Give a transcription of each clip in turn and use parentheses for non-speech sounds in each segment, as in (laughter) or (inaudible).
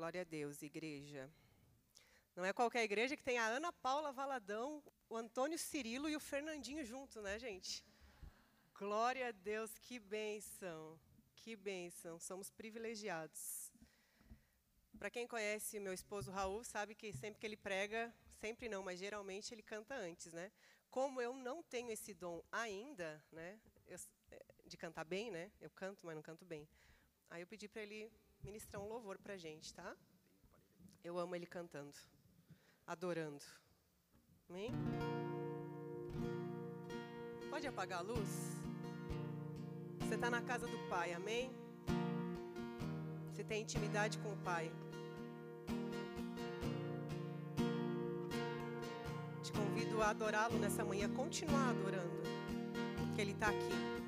Glória a Deus, igreja. Não é qualquer igreja que tem a Ana Paula Valadão, o Antônio Cirilo e o Fernandinho junto, né, gente? Glória a Deus, que bênção, que bênção, somos privilegiados. Para quem conhece meu esposo Raul, sabe que sempre que ele prega, sempre não, mas geralmente ele canta antes, né? Como eu não tenho esse dom ainda, né, eu, é, de cantar bem, né? Eu canto, mas não canto bem. Aí eu pedi para ele ministrar um louvor para a gente, tá? Eu amo ele cantando, adorando. Amém? Pode apagar a luz? Você está na casa do Pai, amém? Você tem intimidade com o Pai. Te convido a adorá-lo nessa manhã, continuar adorando, que Ele está aqui.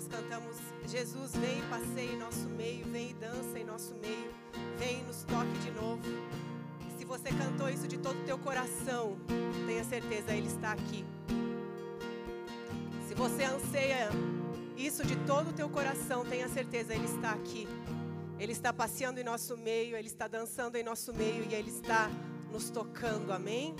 Nós cantamos, Jesus vem e passeia em nosso meio, vem e dança em nosso meio, vem e nos toque de novo. E se você cantou isso de todo o teu coração, tenha certeza, Ele está aqui. Se você anseia isso de todo o teu coração, tenha certeza, Ele está aqui. Ele está passeando em nosso meio, Ele está dançando em nosso meio e Ele está nos tocando, amém?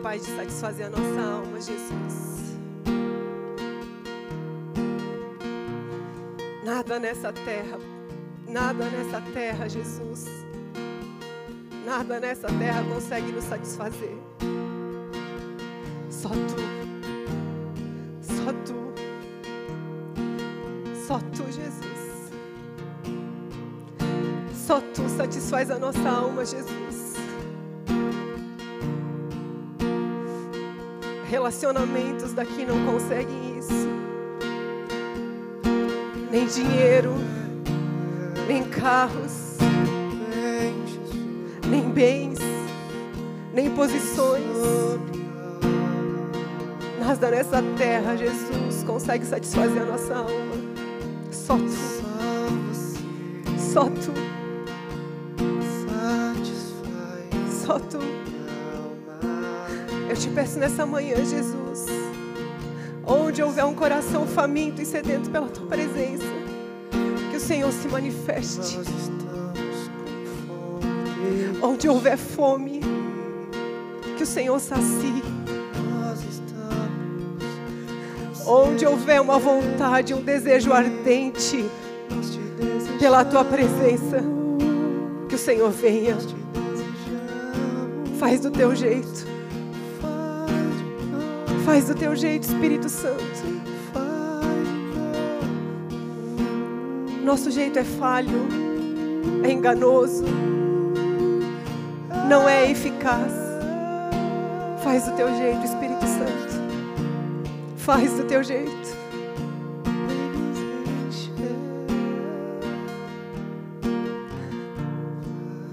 Capaz de satisfazer a nossa alma, Jesus. Nada nessa terra, nada nessa terra, Jesus. Nada nessa terra consegue nos satisfazer. Só tu. Só tu. Só tu, Jesus. Só tu satisfaz a nossa alma, Jesus. Relacionamentos daqui não conseguem isso. Nem dinheiro, nem carros, nem bens, nem posições. Nada nessa terra, Jesus, consegue satisfazer a nossa alma. Só tu, Só tu, só tu. Eu te peço nessa manhã, Jesus, onde houver um coração faminto e sedento pela tua presença, que o Senhor se manifeste. Onde houver fome, que o Senhor sacie. Onde houver uma vontade, um desejo ardente pela tua presença, que o Senhor venha. Faz do teu jeito, faz do teu jeito, Espírito Santo. Nosso jeito é falho, é enganoso, não é eficaz. Faz do teu jeito, Espírito Santo. Faz do teu jeito.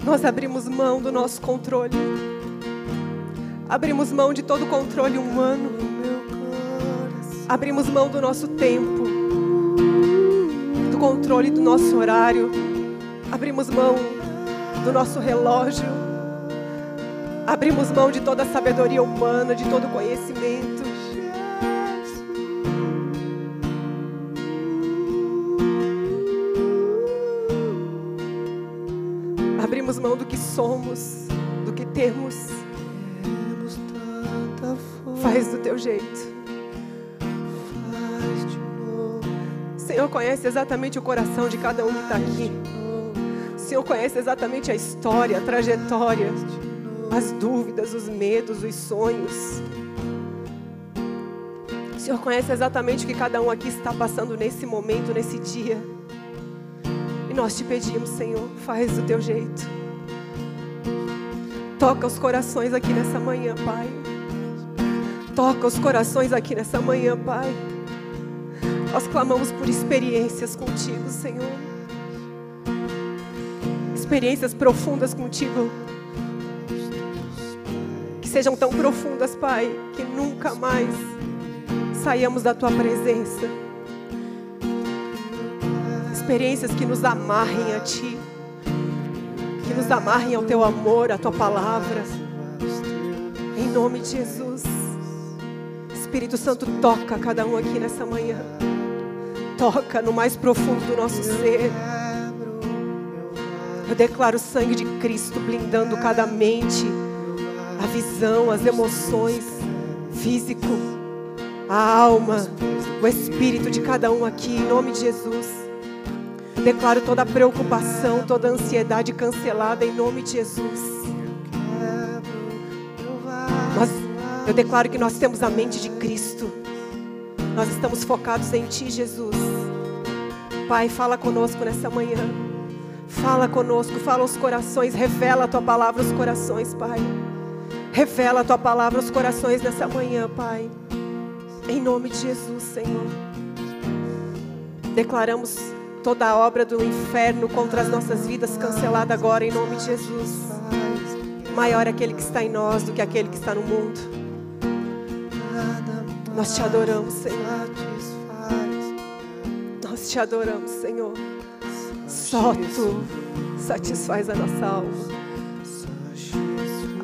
Nós abrimos mão do nosso controle. Abrimos mão de todo controle humano. Abrimos mão do nosso tempo. Do controle do nosso horário. Abrimos mão do nosso relógio. Abrimos mão de toda a sabedoria humana, de todo o conhecimento. Conhece exatamente o coração de cada um que está aqui. O Senhor conhece exatamente a história, a trajetória, as dúvidas, os medos, os sonhos. O Senhor conhece exatamente o que cada um aqui está passando nesse momento, nesse dia. E nós te pedimos, Senhor, faz do teu jeito. Toca os corações aqui nessa manhã, Pai. Toca os corações aqui nessa manhã, Pai. Nós clamamos por experiências contigo, Senhor. Experiências profundas contigo. Que sejam tão profundas, Pai, que nunca mais saiamos da tua presença. Experiências que nos amarrem a ti. Que nos amarrem ao teu amor, à tua palavra. Em nome de Jesus. Espírito Santo, toca cada um aqui nessa manhã. Toca no mais profundo do nosso ser. Eu declaro o sangue de Cristo blindando cada mente, a visão, as emoções, físico, a alma, o espírito de cada um aqui, em nome de Jesus. Eu declaro toda preocupação, toda ansiedade cancelada em nome de Jesus. Eu declaro que nós temos a mente de Cristo. Nós estamos focados em Ti, Jesus. Pai, fala conosco nessa manhã. Fala conosco, fala aos corações, revela a tua palavra aos corações, Pai. Revela a tua palavra aos corações nessa manhã, Pai. Em nome de Jesus, Senhor. Declaramos toda a obra do inferno contra as nossas vidas cancelada agora em nome de Jesus. Maior é aquele que está em nós do que aquele que está no mundo. Nós te adoramos, Senhor. Nós te adoramos, Senhor. Só tu satisfaz a nossa alma.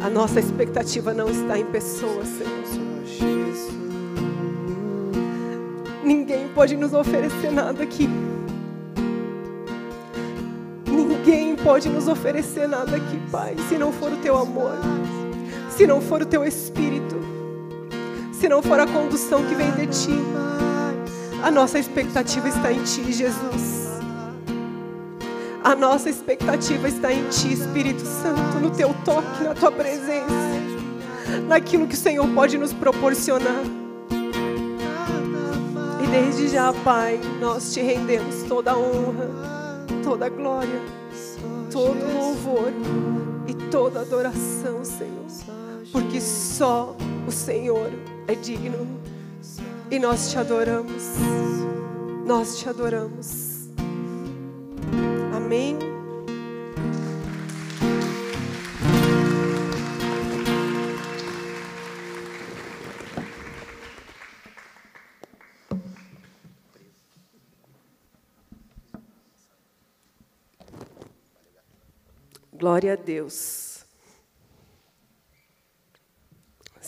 A nossa expectativa não está em pessoas, Senhor. Ninguém pode nos oferecer nada aqui. Ninguém pode nos oferecer nada aqui, Pai, se não for o teu amor, se não for o teu espírito, se não for a condução que vem de ti. A nossa expectativa está em ti, Jesus. A nossa expectativa está em Ti, Espírito Santo, no Teu toque, na Tua presença, naquilo que o Senhor pode nos proporcionar. E desde já, Pai, nós te rendemos toda a honra, toda a glória, todo o louvor e toda a adoração, Senhor, porque só o Senhor é digno e nós te adoramos. Nós te adoramos. Amém. Glória a Deus.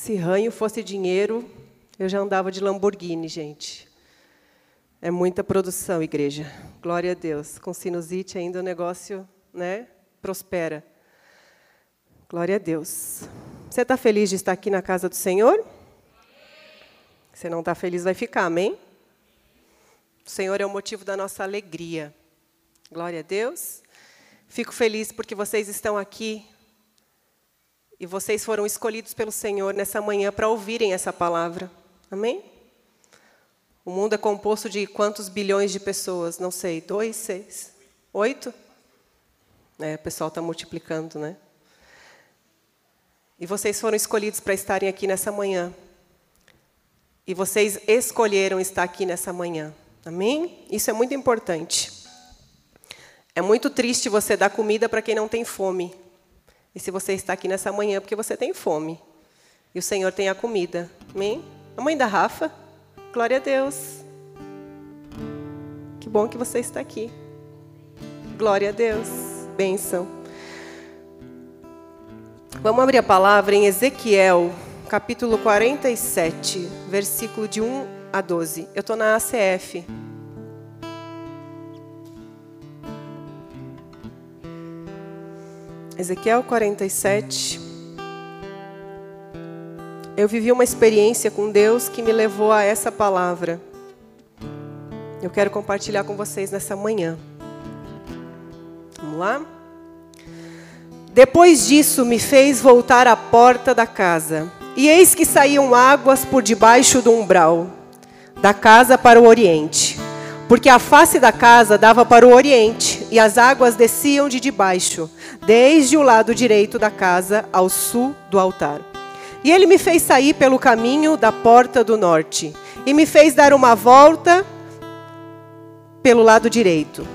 Se ranho fosse dinheiro, eu já andava de Lamborghini, gente. É muita produção, igreja. Glória a Deus. Com sinusite ainda o negócio, né, prospera. Glória a Deus. Você está feliz de estar aqui na casa do Senhor? Você não está feliz, vai ficar, amém? O Senhor é o motivo da nossa alegria. Glória a Deus. Fico feliz porque vocês estão aqui e vocês foram escolhidos pelo Senhor nessa manhã para ouvirem essa palavra. Amém? O mundo é composto de quantos bilhões de pessoas? Não sei, dois, seis, oito? É, o pessoal está multiplicando, né? E vocês foram escolhidos para estarem aqui nessa manhã. E vocês escolheram estar aqui nessa manhã. Amém? Isso é muito importante. É muito triste você dar comida para quem não tem fome. E se você está aqui nessa manhã, é porque você tem fome. E o Senhor tem a comida. Amém? A mãe da Rafa. Glória a Deus. Que bom que você está aqui. Glória a Deus. Bênção. Vamos abrir a palavra em Ezequiel, capítulo 47, versículo de 1 a 12. Eu estou na ACF. Ezequiel 47. Eu vivi uma experiência com Deus que me levou a essa palavra. Eu quero compartilhar com vocês nessa manhã. Vamos lá? Depois disso, me fez voltar à porta da casa, e eis que saíam águas por debaixo do umbral da casa para o oriente, porque a face da casa dava para o oriente, e as águas desciam de debaixo, desde o lado direito da casa ao sul do altar. E ele me fez sair pelo caminho da porta do norte, e me fez dar uma volta pelo lado direito.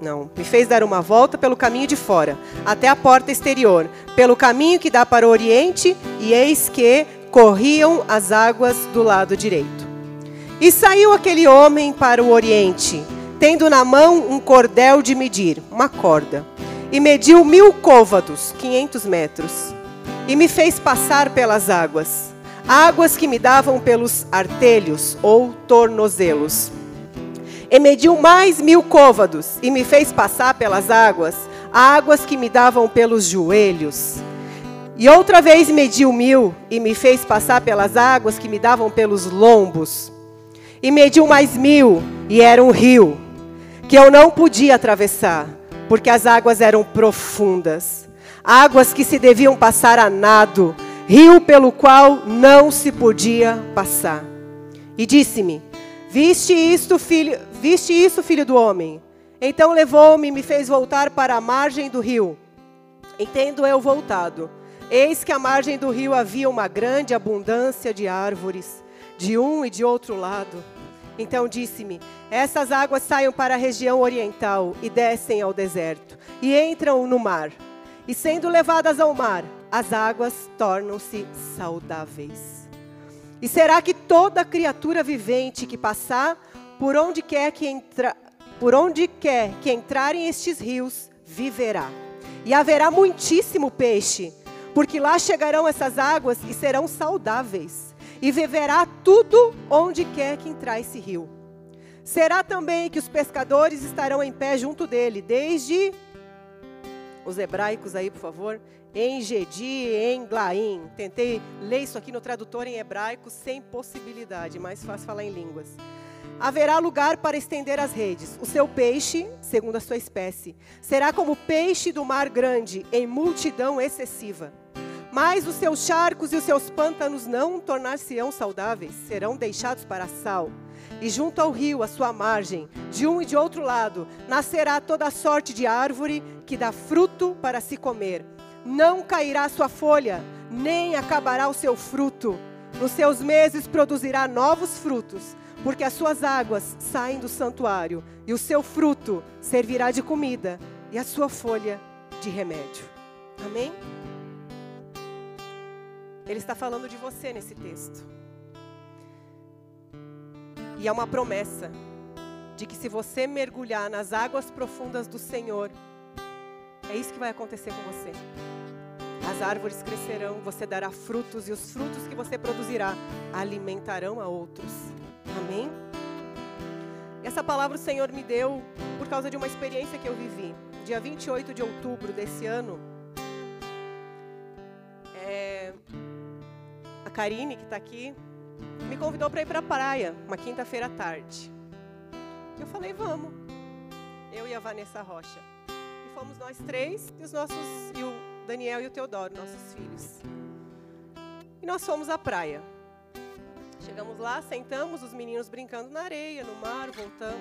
Não, me fez dar uma volta pelo caminho de fora, até a porta exterior, pelo caminho que dá para o oriente, e eis que corriam as águas do lado direito. E saiu aquele homem para o oriente, tendo na mão um cordel de medir, uma corda, e mediu mil côvados, 500 metros, e me fez passar pelas águas, águas que me davam pelos artelhos ou tornozelos e mediu mais mil côvados, e me fez passar pelas águas, águas que me davam pelos joelhos. E outra vez mediu mil, e me fez passar pelas águas que me davam pelos lombos. E mediu mais mil, e era um rio, que eu não podia atravessar, porque as águas eram profundas. Águas que se deviam passar a nado, rio pelo qual não se podia passar. E disse-me: Viste isto, filho, viste isso, filho do homem? Então levou-me e me fez voltar para a margem do rio. Entendo eu voltado. Eis que à margem do rio havia uma grande abundância de árvores, de um e de outro lado. Então disse-me: Essas águas saiam para a região oriental e descem ao deserto, e entram no mar. E sendo levadas ao mar, as águas tornam-se saudáveis. E será que toda criatura vivente que passar por onde quer que entra, por onde quer que entrarem estes rios viverá? E haverá muitíssimo peixe, porque lá chegarão essas águas e serão saudáveis. E viverá tudo onde quer que entrar esse rio. Será também que os pescadores estarão em pé junto dele, desde os hebraicos aí, por favor, em Gedi, em Glaim. Tentei ler isso aqui no tradutor em hebraico sem possibilidade, mais fácil falar em línguas. Haverá lugar para estender as redes. O seu peixe, segundo a sua espécie, será como peixe do mar grande, em multidão excessiva. Mas os seus charcos e os seus pântanos não tornar-se-ão saudáveis, serão deixados para sal. E junto ao rio, à sua margem, de um e de outro lado, nascerá toda sorte de árvore que dá fruto para se comer não cairá sua folha, nem acabará o seu fruto. Nos seus meses produzirá novos frutos, porque as suas águas saem do santuário, e o seu fruto servirá de comida, e a sua folha de remédio. Amém? Ele está falando de você nesse texto. E é uma promessa de que se você mergulhar nas águas profundas do Senhor, é isso que vai acontecer com você. As árvores crescerão, você dará frutos, e os frutos que você produzirá alimentarão a outros. Amém? Essa palavra o Senhor me deu por causa de uma experiência que eu vivi. Dia 28 de outubro desse ano, Karine, que está aqui, me convidou para ir para a praia, uma quinta-feira à tarde. Eu falei, vamos. Eu e a Vanessa Rocha. E fomos nós três e os nossos e o Daniel e o Teodoro, nossos filhos. E nós fomos à praia. Chegamos lá, sentamos, os meninos brincando na areia, no mar, voltamos.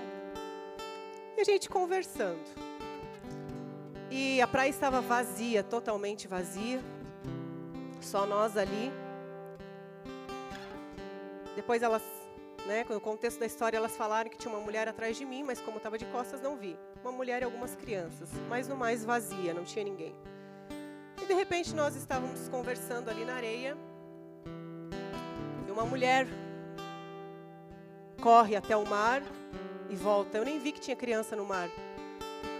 E a gente conversando. E a praia estava vazia, totalmente vazia. Só nós ali. Depois elas, né, no contexto da história, elas falaram que tinha uma mulher atrás de mim, mas como estava de costas, não vi. Uma mulher e algumas crianças, mas no mais vazia, não tinha ninguém. E de repente nós estávamos conversando ali na areia. E uma mulher corre até o mar e volta. Eu nem vi que tinha criança no mar,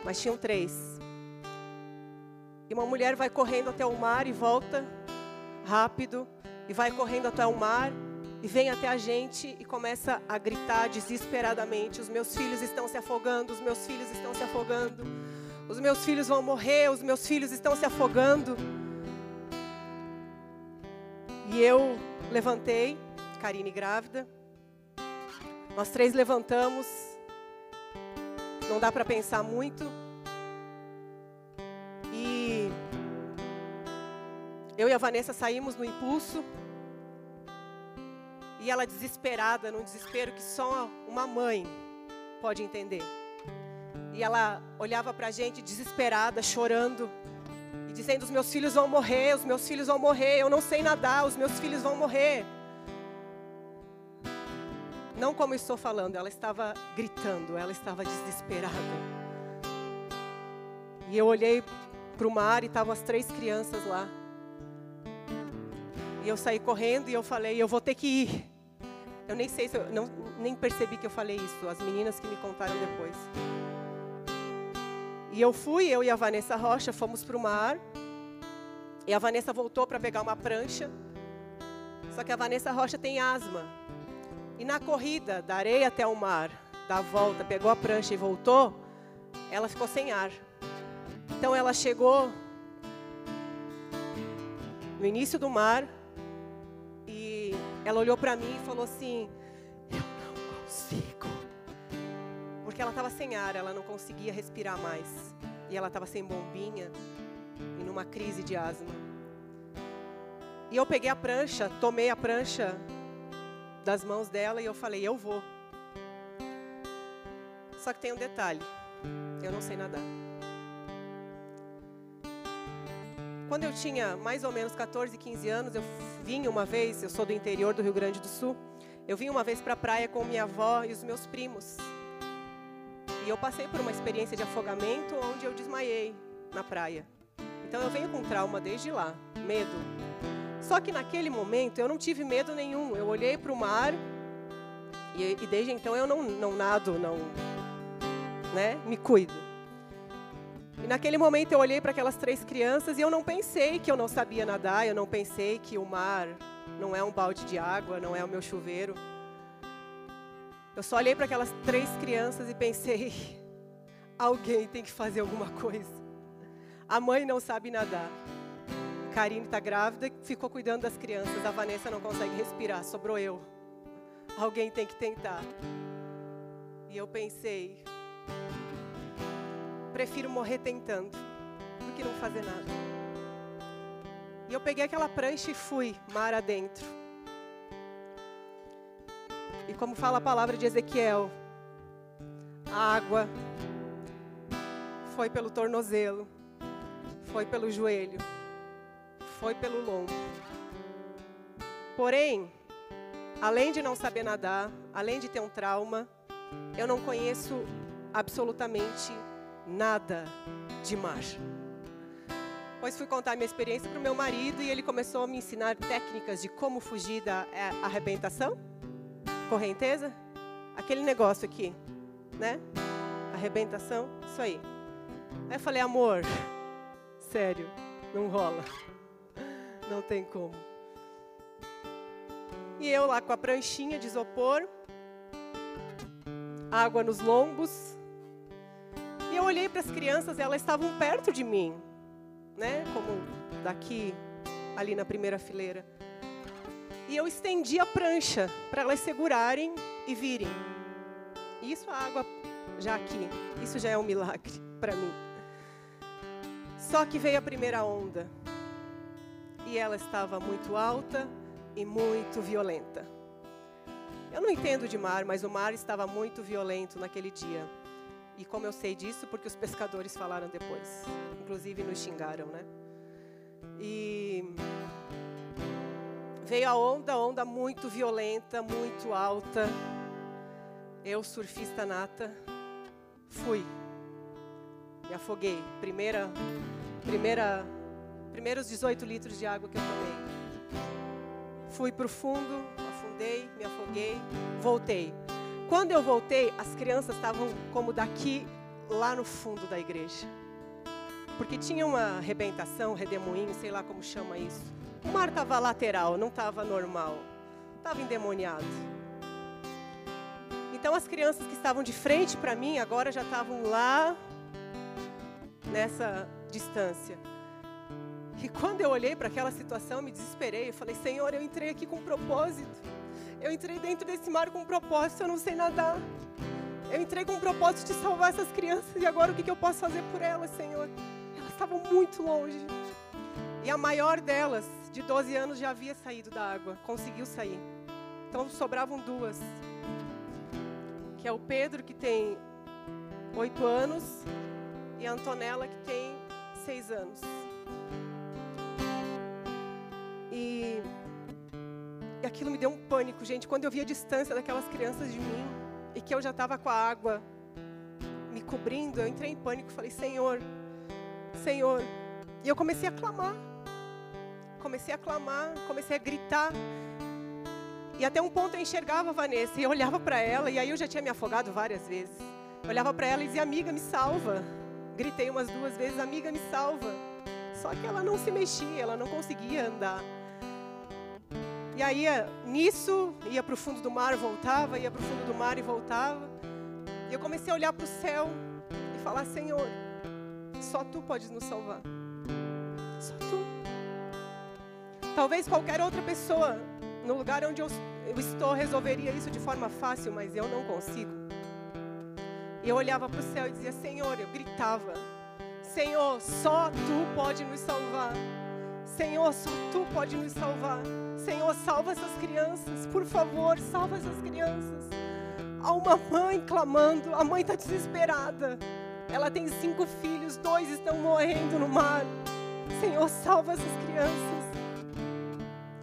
mas tinham três. E uma mulher vai correndo até o mar e volta rápido, e vai correndo até o mar e vem até a gente e começa a gritar desesperadamente: Os meus filhos estão se afogando, os meus filhos estão se afogando. Os meus filhos vão morrer, os meus filhos estão se afogando. E eu levantei, Karine grávida. Nós três levantamos. Não dá para pensar muito. E eu e a Vanessa saímos no impulso. E ela desesperada, num desespero que só uma mãe pode entender. E ela olhava para a gente desesperada, chorando, e dizendo: Os meus filhos vão morrer, os meus filhos vão morrer, eu não sei nadar, os meus filhos vão morrer. Não como estou falando, ela estava gritando, ela estava desesperada. E eu olhei para o mar e estavam as três crianças lá. E eu saí correndo e eu falei, eu vou ter que ir. Eu nem sei se eu não, nem percebi que eu falei isso, as meninas que me contaram depois. E eu fui, eu e a Vanessa Rocha fomos para o mar. E a Vanessa voltou para pegar uma prancha. Só que a Vanessa Rocha tem asma. E na corrida da areia até o mar, da volta, pegou a prancha e voltou, ela ficou sem ar. Então ela chegou no início do mar ela olhou para mim e falou assim: Eu não consigo. Porque ela estava sem ar, ela não conseguia respirar mais. E ela estava sem bombinha e numa crise de asma. E eu peguei a prancha, tomei a prancha das mãos dela e eu falei: Eu vou. Só que tem um detalhe: eu não sei nadar. Quando eu tinha mais ou menos 14, 15 anos, eu vim uma vez, eu sou do interior do Rio Grande do Sul, eu vim uma vez para a praia com minha avó e os meus primos. E eu passei por uma experiência de afogamento onde eu desmaiei na praia. Então eu venho com trauma desde lá, medo. Só que naquele momento eu não tive medo nenhum. Eu olhei para o mar e, e, desde então eu não, não nado, não né, me cuido. E naquele momento eu olhei para aquelas três crianças e eu não pensei que eu não sabia nadar, eu não pensei que o mar não é um balde de água, não é o meu chuveiro. Eu só olhei para aquelas três crianças e pensei: (laughs) alguém tem que fazer alguma coisa. A mãe não sabe nadar. Karine está grávida ficou cuidando das crianças. A Vanessa não consegue respirar, sobrou eu. Alguém tem que tentar. E eu pensei: prefiro morrer tentando do que não fazer nada. E eu peguei aquela prancha e fui mar adentro. E como fala a palavra de Ezequiel, a água foi pelo tornozelo, foi pelo joelho, foi pelo lombo. Porém, além de não saber nadar, além de ter um trauma, eu não conheço absolutamente nada de mar. Pois fui contar minha experiência para o meu marido e ele começou a me ensinar técnicas de como fugir da é, arrebentação, correnteza, aquele negócio aqui, né? Arrebentação, isso aí. Aí eu falei, amor, sério, não rola, (laughs) não tem como. E eu lá com a pranchinha de isopor, água nos lombos, eu olhei para as crianças, elas estavam perto de mim, né? Como daqui, ali na primeira fileira. E eu estendi a prancha para elas segurarem e virem. E isso a água já aqui, isso já é um milagre para mim. Só que veio a primeira onda. E ela estava muito alta e muito violenta. Eu não entendo de mar, mas o mar estava muito violento naquele dia. E como eu sei disso? Porque os pescadores falaram depois. Inclusive nos xingaram, né? E veio a onda, onda muito violenta, muito alta. Eu, surfista nata, fui. Me afoguei. Primeira, primeira, primeiros 18 litros de água que eu tomei. Fui para o fundo, afundei, me afoguei, voltei. Quando eu voltei, as crianças estavam como daqui, lá no fundo da igreja. Porque tinha uma arrebentação, redemoinho, sei lá como chama isso. O mar estava lateral, não estava normal. Estava endemoniado. Então as crianças que estavam de frente para mim agora já estavam lá nessa distância. E quando eu olhei para aquela situação, me desesperei. Eu falei: Senhor, eu entrei aqui com um propósito. Eu entrei dentro desse mar com um propósito, eu não sei nadar. Eu entrei com um propósito de salvar essas crianças e agora o que eu posso fazer por elas, Senhor? Elas estavam muito longe. E a maior delas, de 12 anos, já havia saído da água, conseguiu sair. Então sobravam duas. Que é o Pedro, que tem 8 anos, e a Antonella, que tem 6 anos. Aquilo me deu um pânico, gente. Quando eu vi a distância daquelas crianças de mim e que eu já estava com a água me cobrindo, eu entrei em pânico. Falei, Senhor, Senhor. E eu comecei a clamar. Comecei a clamar, comecei a gritar. E até um ponto eu enxergava a Vanessa e eu olhava para ela, e aí eu já tinha me afogado várias vezes. Eu olhava para ela e dizia: Amiga, me salva. Gritei umas duas vezes: Amiga, me salva. Só que ela não se mexia, ela não conseguia andar. E aí, nisso, ia para o fundo do mar, voltava, ia para o fundo do mar e voltava. E eu comecei a olhar para o céu e falar: Senhor, só tu podes nos salvar. Só tu. Talvez qualquer outra pessoa no lugar onde eu, eu estou resolveria isso de forma fácil, mas eu não consigo. E eu olhava para o céu e dizia: Senhor, eu gritava: Senhor, só tu pode nos salvar. Senhor, só tu pode nos salvar. Senhor, salva essas crianças, por favor, salva essas crianças. Há uma mãe clamando, a mãe está desesperada. Ela tem cinco filhos, dois estão morrendo no mar. Senhor, salva essas crianças.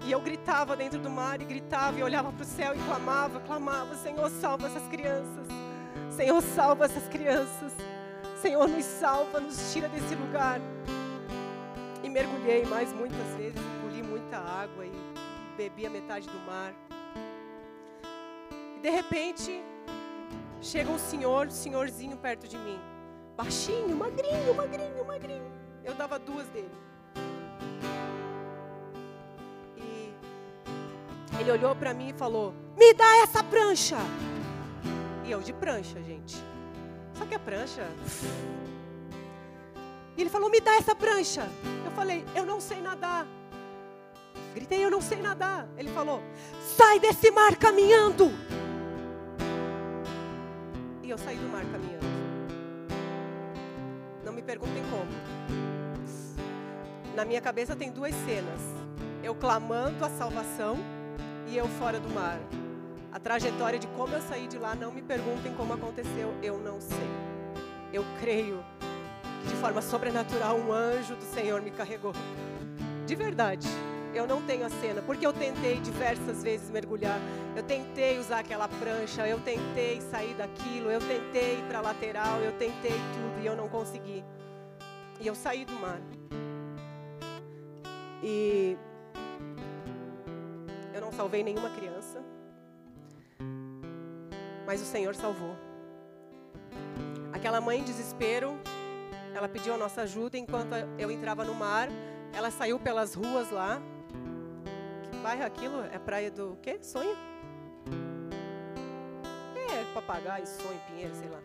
E eu gritava dentro do mar, e gritava, e olhava para o céu e clamava, clamava: Senhor, salva essas crianças. Senhor, salva essas crianças. Senhor, nos salva, nos tira desse lugar. E mergulhei mais muitas vezes, engoli muita água e bebi a metade do mar. E de repente, chega um senhor, um senhorzinho perto de mim. Baixinho, magrinho, magrinho, magrinho. Eu dava duas dele. E ele olhou para mim e falou: Me dá essa prancha. E eu de prancha, gente. Só que a prancha. E ele falou: Me dá essa prancha. Eu falei: Eu não sei nadar. Gritei: Eu não sei nadar. Ele falou: Sai desse mar caminhando. E eu saí do mar caminhando. Não me perguntem como. Na minha cabeça tem duas cenas: eu clamando a salvação e eu fora do mar. A trajetória de como eu saí de lá, não me perguntem como aconteceu, eu não sei. Eu creio que de forma sobrenatural um anjo do Senhor me carregou. De verdade. Eu não tenho a cena, porque eu tentei diversas vezes mergulhar. Eu tentei usar aquela prancha, eu tentei sair daquilo, eu tentei ir para lateral, eu tentei tudo e eu não consegui. E eu saí do mar. E eu não salvei nenhuma criança, mas o Senhor salvou. Aquela mãe em desespero, ela pediu a nossa ajuda enquanto eu entrava no mar. Ela saiu pelas ruas lá. Bairro é aquilo? É praia do quê? Sonho? É, papagaio, sonho, pinheiro, sei lá.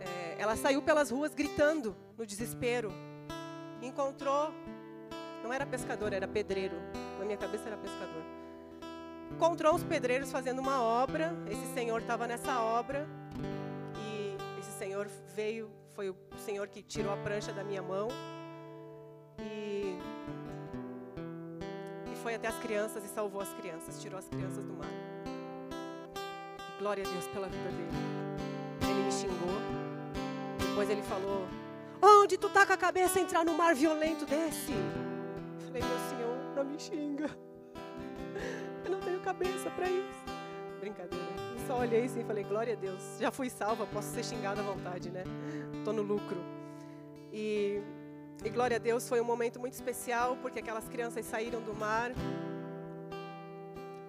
É, ela saiu pelas ruas gritando no desespero. Encontrou, não era pescador, era pedreiro. Na minha cabeça era pescador. Encontrou os pedreiros fazendo uma obra. Esse senhor estava nessa obra. E esse senhor veio, foi o senhor que tirou a prancha da minha mão. E foi até as crianças e salvou as crianças, tirou as crianças do mar. Glória a Deus pela vida dele. Ele me xingou. Depois ele falou: Onde tu tá com a cabeça entrar no mar violento desse? Eu falei: Meu senhor, não me xinga. Eu não tenho cabeça para isso. Brincadeira. Eu só olhei assim e falei: Glória a Deus. Já fui salva, posso ser xingada à vontade, né? Tô no lucro. E e glória a Deus, foi um momento muito especial, porque aquelas crianças saíram do mar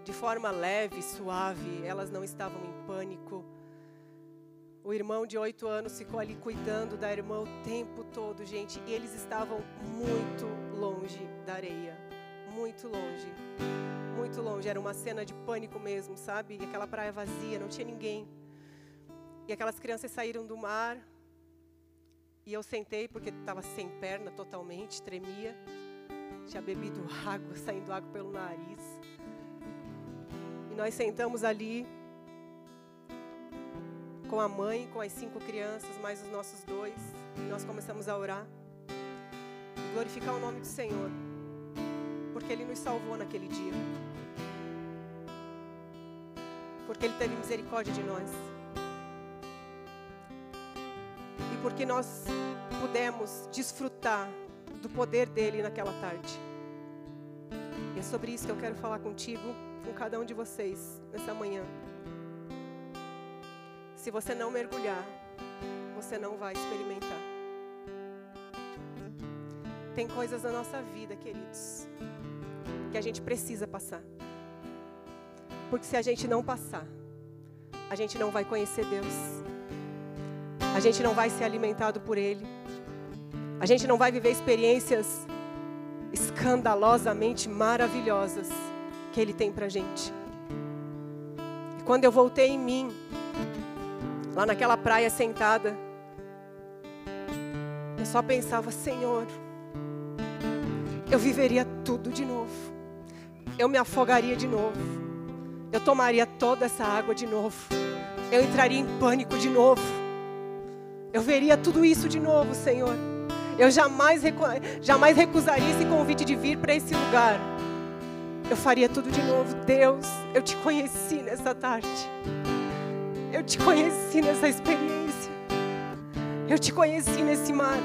de forma leve, suave, elas não estavam em pânico. O irmão de oito anos ficou ali cuidando da irmã o tempo todo, gente, e eles estavam muito longe da areia, muito longe, muito longe. Era uma cena de pânico mesmo, sabe? E aquela praia vazia, não tinha ninguém. E aquelas crianças saíram do mar, e eu sentei porque estava sem perna totalmente, tremia. Tinha bebido (laughs) água, saindo água pelo nariz. E nós sentamos ali com a mãe, com as cinco crianças, mais os nossos dois. E nós começamos a orar. Glorificar o nome do Senhor. Porque Ele nos salvou naquele dia. Porque Ele teve misericórdia de nós. Porque nós pudemos desfrutar do poder dele naquela tarde. E é sobre isso que eu quero falar contigo, com cada um de vocês, nessa manhã. Se você não mergulhar, você não vai experimentar. Tem coisas na nossa vida, queridos, que a gente precisa passar. Porque se a gente não passar, a gente não vai conhecer Deus. A gente não vai ser alimentado por Ele. A gente não vai viver experiências escandalosamente maravilhosas que Ele tem pra gente. E quando eu voltei em mim, lá naquela praia sentada, eu só pensava, Senhor, eu viveria tudo de novo. Eu me afogaria de novo. Eu tomaria toda essa água de novo. Eu entraria em pânico de novo. Eu veria tudo isso de novo, Senhor. Eu jamais, recu jamais recusaria esse convite de vir para esse lugar. Eu faria tudo de novo. Deus, eu te conheci nessa tarde. Eu te conheci nessa experiência. Eu te conheci nesse mar.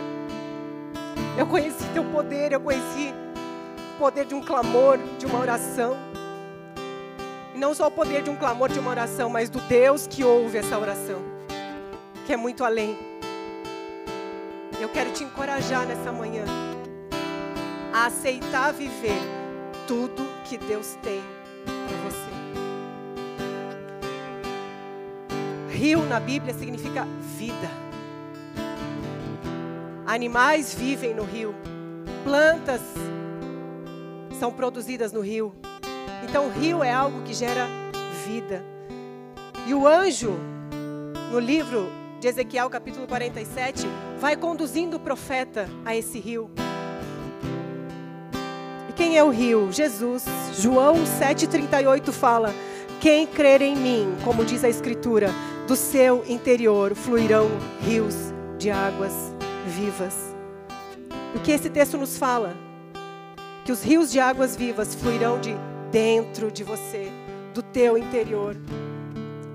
Eu conheci teu poder, eu conheci o poder de um clamor, de uma oração. E não só o poder de um clamor, de uma oração, mas do Deus que ouve essa oração, que é muito além. Eu quero te encorajar nessa manhã a aceitar viver tudo que Deus tem para você. Rio na Bíblia significa vida. Animais vivem no rio, plantas são produzidas no rio. Então, o rio é algo que gera vida. E o anjo, no livro de Ezequiel, capítulo 47, vai conduzindo o profeta a esse rio. E quem é o rio? Jesus. João 7,38 fala: Quem crer em mim, como diz a Escritura, do seu interior fluirão rios de águas vivas. O que esse texto nos fala? Que os rios de águas vivas fluirão de dentro de você, do teu interior.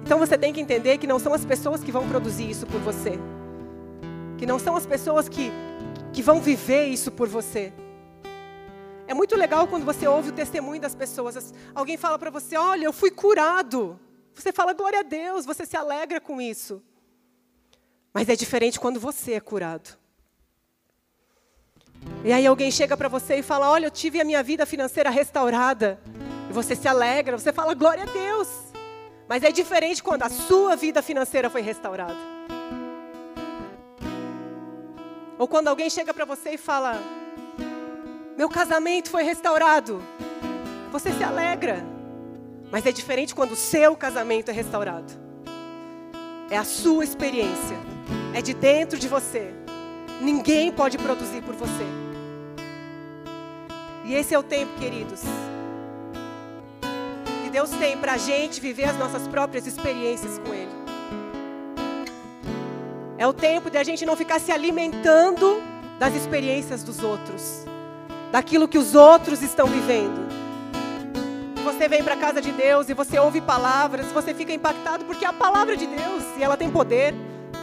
Então você tem que entender que não são as pessoas que vão produzir isso por você. Que não são as pessoas que, que vão viver isso por você. É muito legal quando você ouve o testemunho das pessoas. Alguém fala para você: Olha, eu fui curado. Você fala glória a Deus, você se alegra com isso. Mas é diferente quando você é curado. E aí alguém chega para você e fala: Olha, eu tive a minha vida financeira restaurada. E você se alegra, você fala glória a Deus. Mas é diferente quando a sua vida financeira foi restaurada. Ou quando alguém chega para você e fala: Meu casamento foi restaurado. Você se alegra. Mas é diferente quando o seu casamento é restaurado. É a sua experiência. É de dentro de você. Ninguém pode produzir por você. E esse é o tempo, queridos, que Deus tem para a gente viver as nossas próprias experiências com Ele. É o tempo de a gente não ficar se alimentando das experiências dos outros, daquilo que os outros estão vivendo. Você vem para a casa de Deus e você ouve palavras, você fica impactado porque é a palavra de Deus e ela tem poder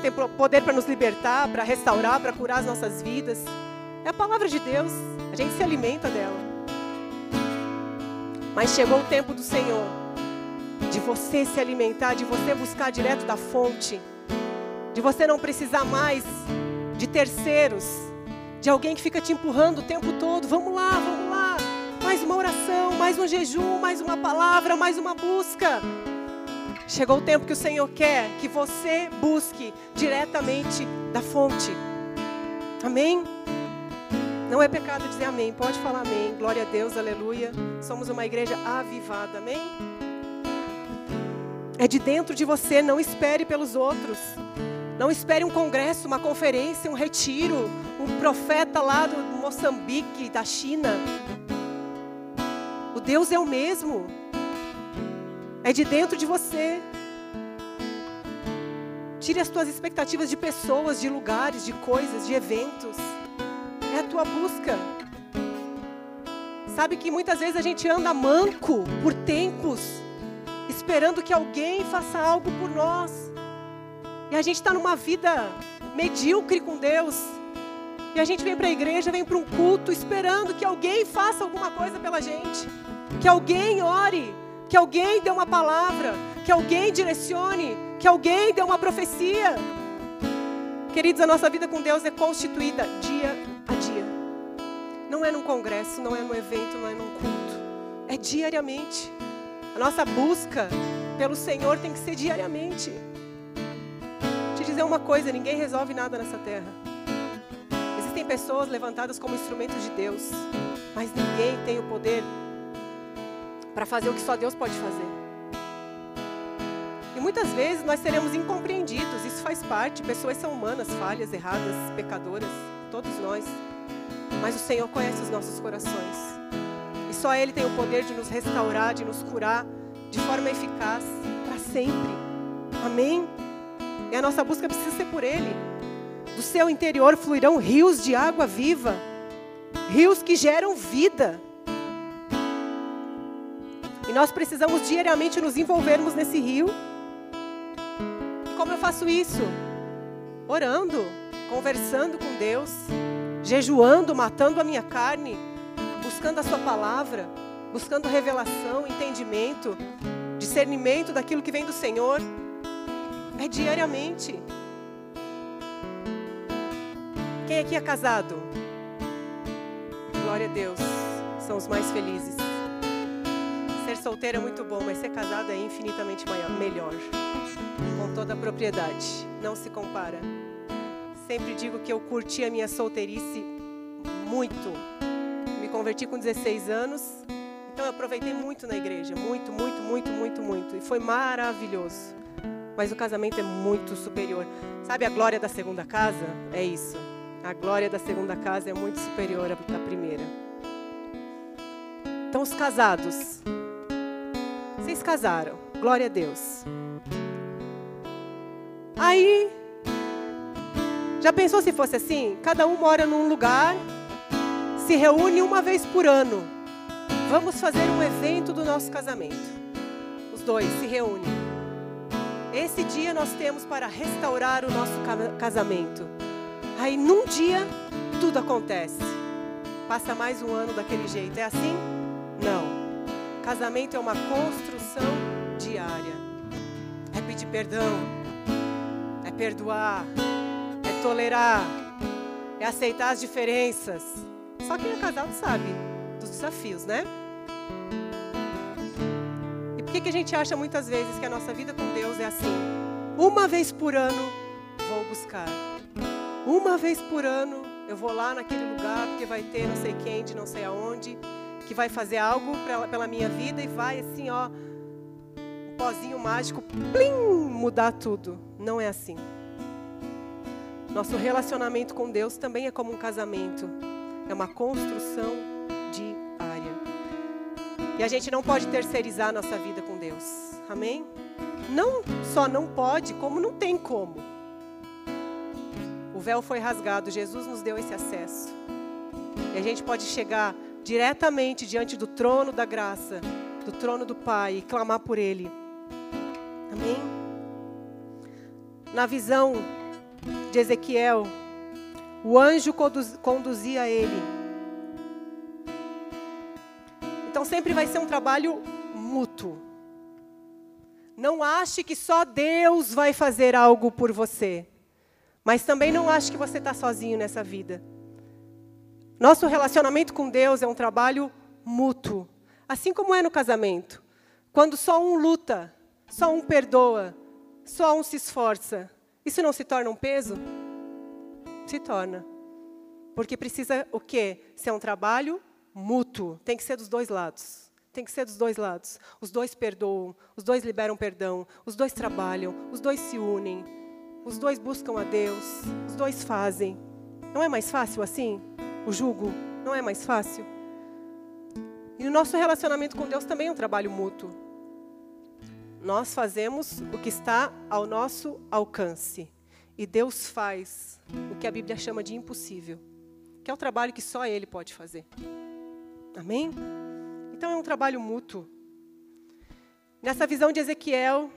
tem poder para nos libertar, para restaurar, para curar as nossas vidas. É a palavra de Deus, a gente se alimenta dela. Mas chegou o tempo do Senhor, de você se alimentar, de você buscar direto da fonte, de você não precisar mais de terceiros, de alguém que fica te empurrando o tempo todo. Vamos lá, vamos lá. Mais uma oração, mais um jejum, mais uma palavra, mais uma busca. Chegou o tempo que o Senhor quer que você busque diretamente da fonte. Amém? Não é pecado dizer amém. Pode falar amém. Glória a Deus, aleluia. Somos uma igreja avivada. Amém? É de dentro de você. Não espere pelos outros. Não espere um congresso, uma conferência, um retiro, um profeta lá do Moçambique, da China. O Deus é o mesmo. É de dentro de você. Tire as tuas expectativas de pessoas, de lugares, de coisas, de eventos. É a tua busca. Sabe que muitas vezes a gente anda manco por tempos, esperando que alguém faça algo por nós. E a gente está numa vida medíocre com Deus. E a gente vem para a igreja, vem para um culto, esperando que alguém faça alguma coisa pela gente. Que alguém ore, que alguém dê uma palavra, que alguém direcione, que alguém dê uma profecia. Queridos, a nossa vida com Deus é constituída dia. Não é num congresso, não é num evento, não é num culto. É diariamente. A nossa busca pelo Senhor tem que ser diariamente. Te dizer uma coisa: ninguém resolve nada nessa terra. Existem pessoas levantadas como instrumentos de Deus, mas ninguém tem o poder para fazer o que só Deus pode fazer. E muitas vezes nós seremos incompreendidos, isso faz parte. Pessoas são humanas, falhas, erradas, pecadoras, todos nós. Mas o Senhor conhece os nossos corações. E só Ele tem o poder de nos restaurar, de nos curar de forma eficaz para sempre. Amém? E a nossa busca precisa ser por Ele. Do seu interior fluirão rios de água viva, rios que geram vida nós precisamos diariamente nos envolvermos nesse rio. E como eu faço isso? Orando, conversando com Deus, jejuando, matando a minha carne, buscando a Sua palavra, buscando revelação, entendimento, discernimento daquilo que vem do Senhor. É diariamente. Quem aqui é casado? Glória a Deus, são os mais felizes solteiro é muito bom, mas ser casado é infinitamente maior, melhor. Com toda a propriedade. Não se compara. Sempre digo que eu curti a minha solteirice muito. Me converti com 16 anos. Então eu aproveitei muito na igreja. Muito, muito, muito, muito, muito. E foi maravilhoso. Mas o casamento é muito superior. Sabe a glória da segunda casa? É isso. A glória da segunda casa é muito superior à da primeira. Então, os casados, vocês casaram. Glória a Deus. Aí, já pensou se fosse assim? Cada um mora num lugar, se reúne uma vez por ano. Vamos fazer um evento do nosso casamento. Os dois se reúnem. Esse dia nós temos para restaurar o nosso casamento. Aí, num dia, tudo acontece. Passa mais um ano daquele jeito. É assim? Não. Casamento é uma construção diária. É pedir perdão, é perdoar, tolerar, é aceitar as diferenças. Só quem é casado sabe dos desafios, né? E por que, que a gente acha muitas vezes que a nossa vida com Deus é assim? Uma vez por ano vou buscar. Uma vez por ano eu vou lá naquele lugar porque vai ter não sei quem de não sei aonde que vai fazer algo pra, pela minha vida e vai assim, ó, um pozinho mágico, plim, mudar tudo. Não é assim. Nosso relacionamento com Deus também é como um casamento. É uma construção diária. E a gente não pode terceirizar nossa vida com Deus. Amém? Não só não pode, como não tem como. O véu foi rasgado, Jesus nos deu esse acesso. E a gente pode chegar diretamente diante do trono da graça, do trono do Pai e clamar por Ele. Amém? Na visão de Ezequiel, o anjo conduzia ele. Então sempre vai ser um trabalho mútuo. Não ache que só Deus vai fazer algo por você. Mas também não ache que você está sozinho nessa vida. Nosso relacionamento com Deus é um trabalho mútuo, assim como é no casamento. Quando só um luta, só um perdoa, só um se esforça, isso não se torna um peso? Se torna. Porque precisa o quê? Ser um trabalho mútuo. Tem que ser dos dois lados. Tem que ser dos dois lados. Os dois perdoam, os dois liberam perdão, os dois trabalham, os dois se unem, os dois buscam a Deus, os dois fazem. Não é mais fácil assim? o jugo? Não é mais fácil? E o nosso relacionamento com Deus também é um trabalho mútuo. Nós fazemos o que está ao nosso alcance. E Deus faz o que a Bíblia chama de impossível, que é o trabalho que só Ele pode fazer. Amém? Então é um trabalho mútuo. Nessa visão de Ezequiel,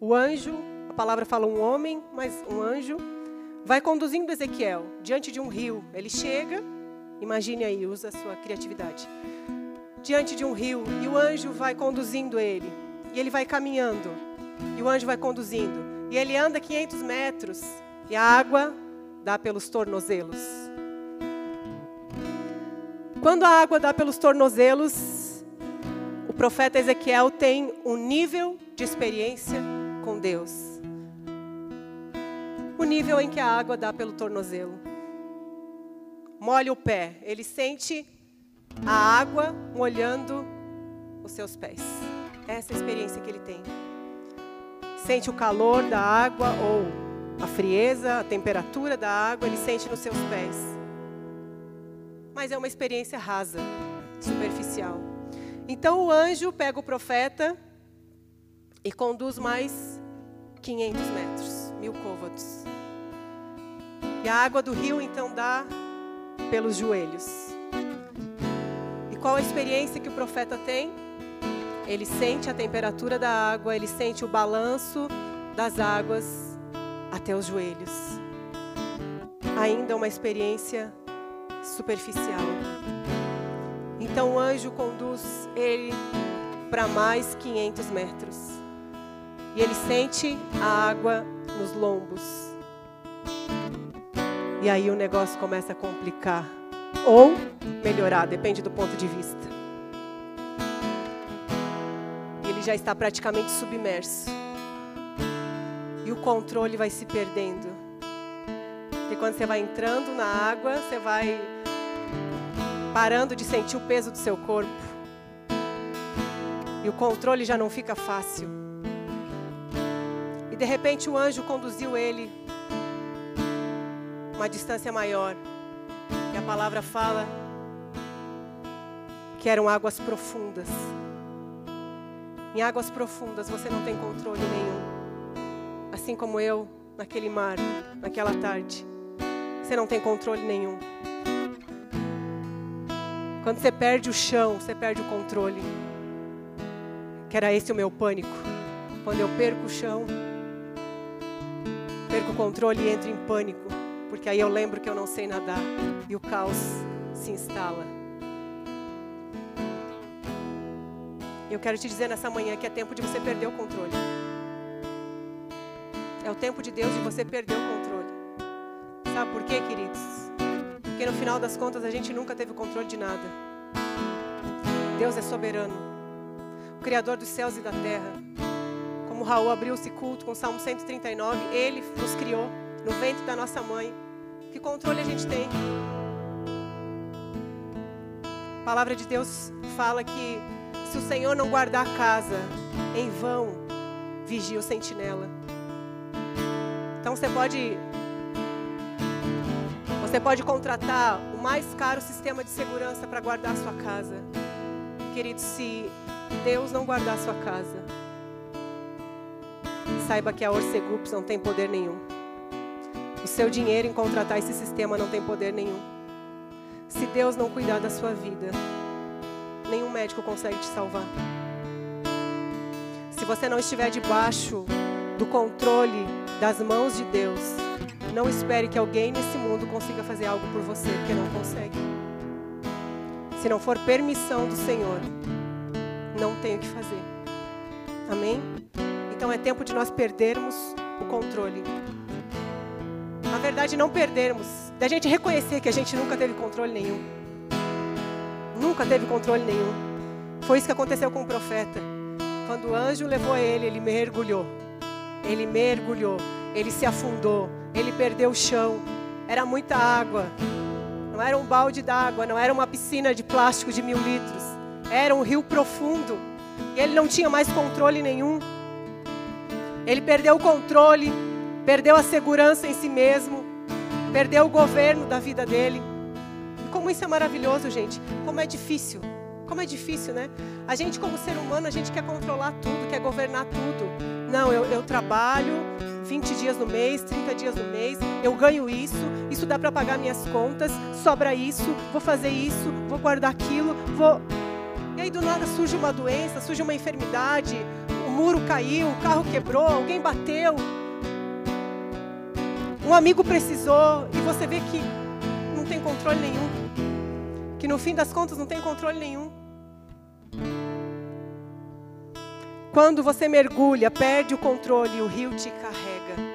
o anjo, a palavra fala um homem, mas um anjo, vai conduzindo Ezequiel diante de um rio. Ele chega, imagine aí, usa a sua criatividade. Diante de um rio, e o anjo vai conduzindo ele. E ele vai caminhando, e o anjo vai conduzindo. E ele anda 500 metros, e a água dá pelos tornozelos. Quando a água dá pelos tornozelos, o profeta Ezequiel tem um nível de experiência com Deus. O nível em que a água dá pelo tornozelo. Molha o pé, ele sente a água molhando os seus pés. Essa é a experiência que ele tem. Sente o calor da água ou a frieza, a temperatura da água, ele sente nos seus pés. Mas é uma experiência rasa, superficial. Então o anjo pega o profeta e conduz mais 500 metros, mil côvados. E a água do rio então dá pelos joelhos. Qual a experiência que o profeta tem? Ele sente a temperatura da água, ele sente o balanço das águas até os joelhos. Ainda uma experiência superficial. Então o anjo conduz ele para mais 500 metros. E ele sente a água nos lombos. E aí o negócio começa a complicar. Ou melhorar, depende do ponto de vista. Ele já está praticamente submerso. E o controle vai se perdendo. E quando você vai entrando na água, você vai parando de sentir o peso do seu corpo. E o controle já não fica fácil. E de repente o anjo conduziu ele uma distância maior. E a palavra fala que eram águas profundas. Em águas profundas você não tem controle nenhum. Assim como eu naquele mar, naquela tarde. Você não tem controle nenhum. Quando você perde o chão, você perde o controle. Que era esse o meu pânico. Quando eu perco o chão, perco o controle e entro em pânico. Porque aí eu lembro que eu não sei nadar e o caos se instala. Eu quero te dizer nessa manhã que é tempo de você perder o controle. É o tempo de Deus de você perder o controle. Sabe por quê, queridos? Porque no final das contas a gente nunca teve controle de nada. Deus é soberano, o Criador dos céus e da terra. Como Raul abriu esse culto com o Salmo 139, Ele nos criou no ventre da nossa mãe. Que controle a gente tem? A palavra de Deus fala que se o Senhor não guardar a casa, em vão vigia o sentinela. Então você pode você pode contratar o mais caro sistema de segurança para guardar a sua casa. Querido, se Deus não guardar a sua casa, saiba que a Orcegups não tem poder nenhum. O seu dinheiro em contratar esse sistema não tem poder nenhum. Se Deus não cuidar da sua vida, nenhum médico consegue te salvar. Se você não estiver debaixo do controle das mãos de Deus, não espere que alguém nesse mundo consiga fazer algo por você, porque não consegue. Se não for permissão do Senhor, não tem o que fazer. Amém? Então é tempo de nós perdermos o controle. Na verdade, não perdermos, da gente reconhecer que a gente nunca teve controle nenhum. Nunca teve controle nenhum. Foi isso que aconteceu com o profeta. Quando o anjo levou ele, ele mergulhou. Ele mergulhou, ele se afundou, ele perdeu o chão. Era muita água. Não era um balde d'água, não era uma piscina de plástico de mil litros. Era um rio profundo. E ele não tinha mais controle nenhum. Ele perdeu o controle, perdeu a segurança em si mesmo, perdeu o governo da vida dele. E como isso é maravilhoso, gente. Como é difícil. Como é difícil, né? A gente, como ser humano, a gente quer controlar tudo, quer governar tudo. Não, eu, eu trabalho 20 dias no mês, 30 dias no mês, eu ganho isso, isso dá para pagar minhas contas, sobra isso, vou fazer isso, vou guardar aquilo, vou. E aí do nada surge uma doença, surge uma enfermidade, o muro caiu, o carro quebrou, alguém bateu. Um amigo precisou e você vê que não tem controle nenhum. Que no fim das contas não tem controle nenhum. Quando você mergulha, perde o controle e o rio te carrega.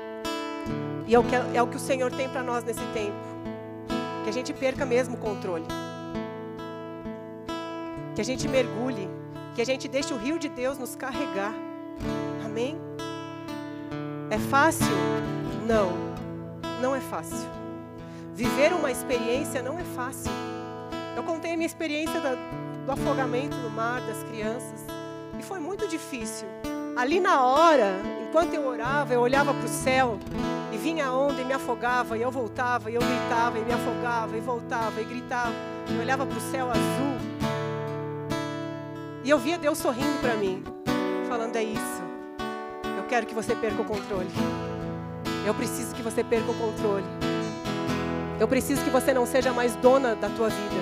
E é o que, é o, que o Senhor tem para nós nesse tempo. Que a gente perca mesmo o controle. Que a gente mergulhe. Que a gente deixe o rio de Deus nos carregar. Amém? É fácil? Não, não é fácil. Viver uma experiência não é fácil. Eu contei a minha experiência da, do afogamento no mar das crianças e foi muito difícil. Ali na hora, enquanto eu orava, eu olhava para o céu e vinha a onda e me afogava e eu voltava e eu gritava e me afogava e voltava e gritava. Eu olhava para o céu azul e eu via Deus sorrindo para mim, falando: É isso quero que você perca o controle. Eu preciso que você perca o controle. Eu preciso que você não seja mais dona da tua vida.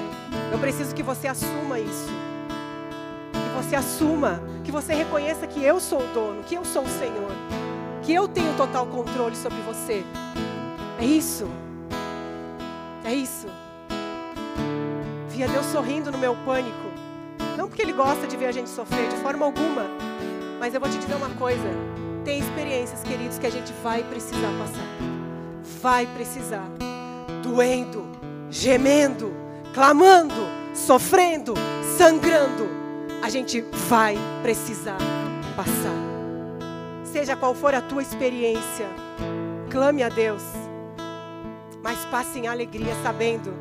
Eu preciso que você assuma isso. Que você assuma, que você reconheça que eu sou o dono, que eu sou o Senhor, que eu tenho total controle sobre você. É isso. É isso. Via Deus sorrindo no meu pânico. Não porque Ele gosta de ver a gente sofrer, de forma alguma. Mas eu vou te dizer uma coisa: tem experiências, queridos, que a gente vai precisar passar. Vai precisar. Doendo, gemendo, clamando, sofrendo, sangrando. A gente vai precisar passar. Seja qual for a tua experiência, clame a Deus. Mas passe em alegria, sabendo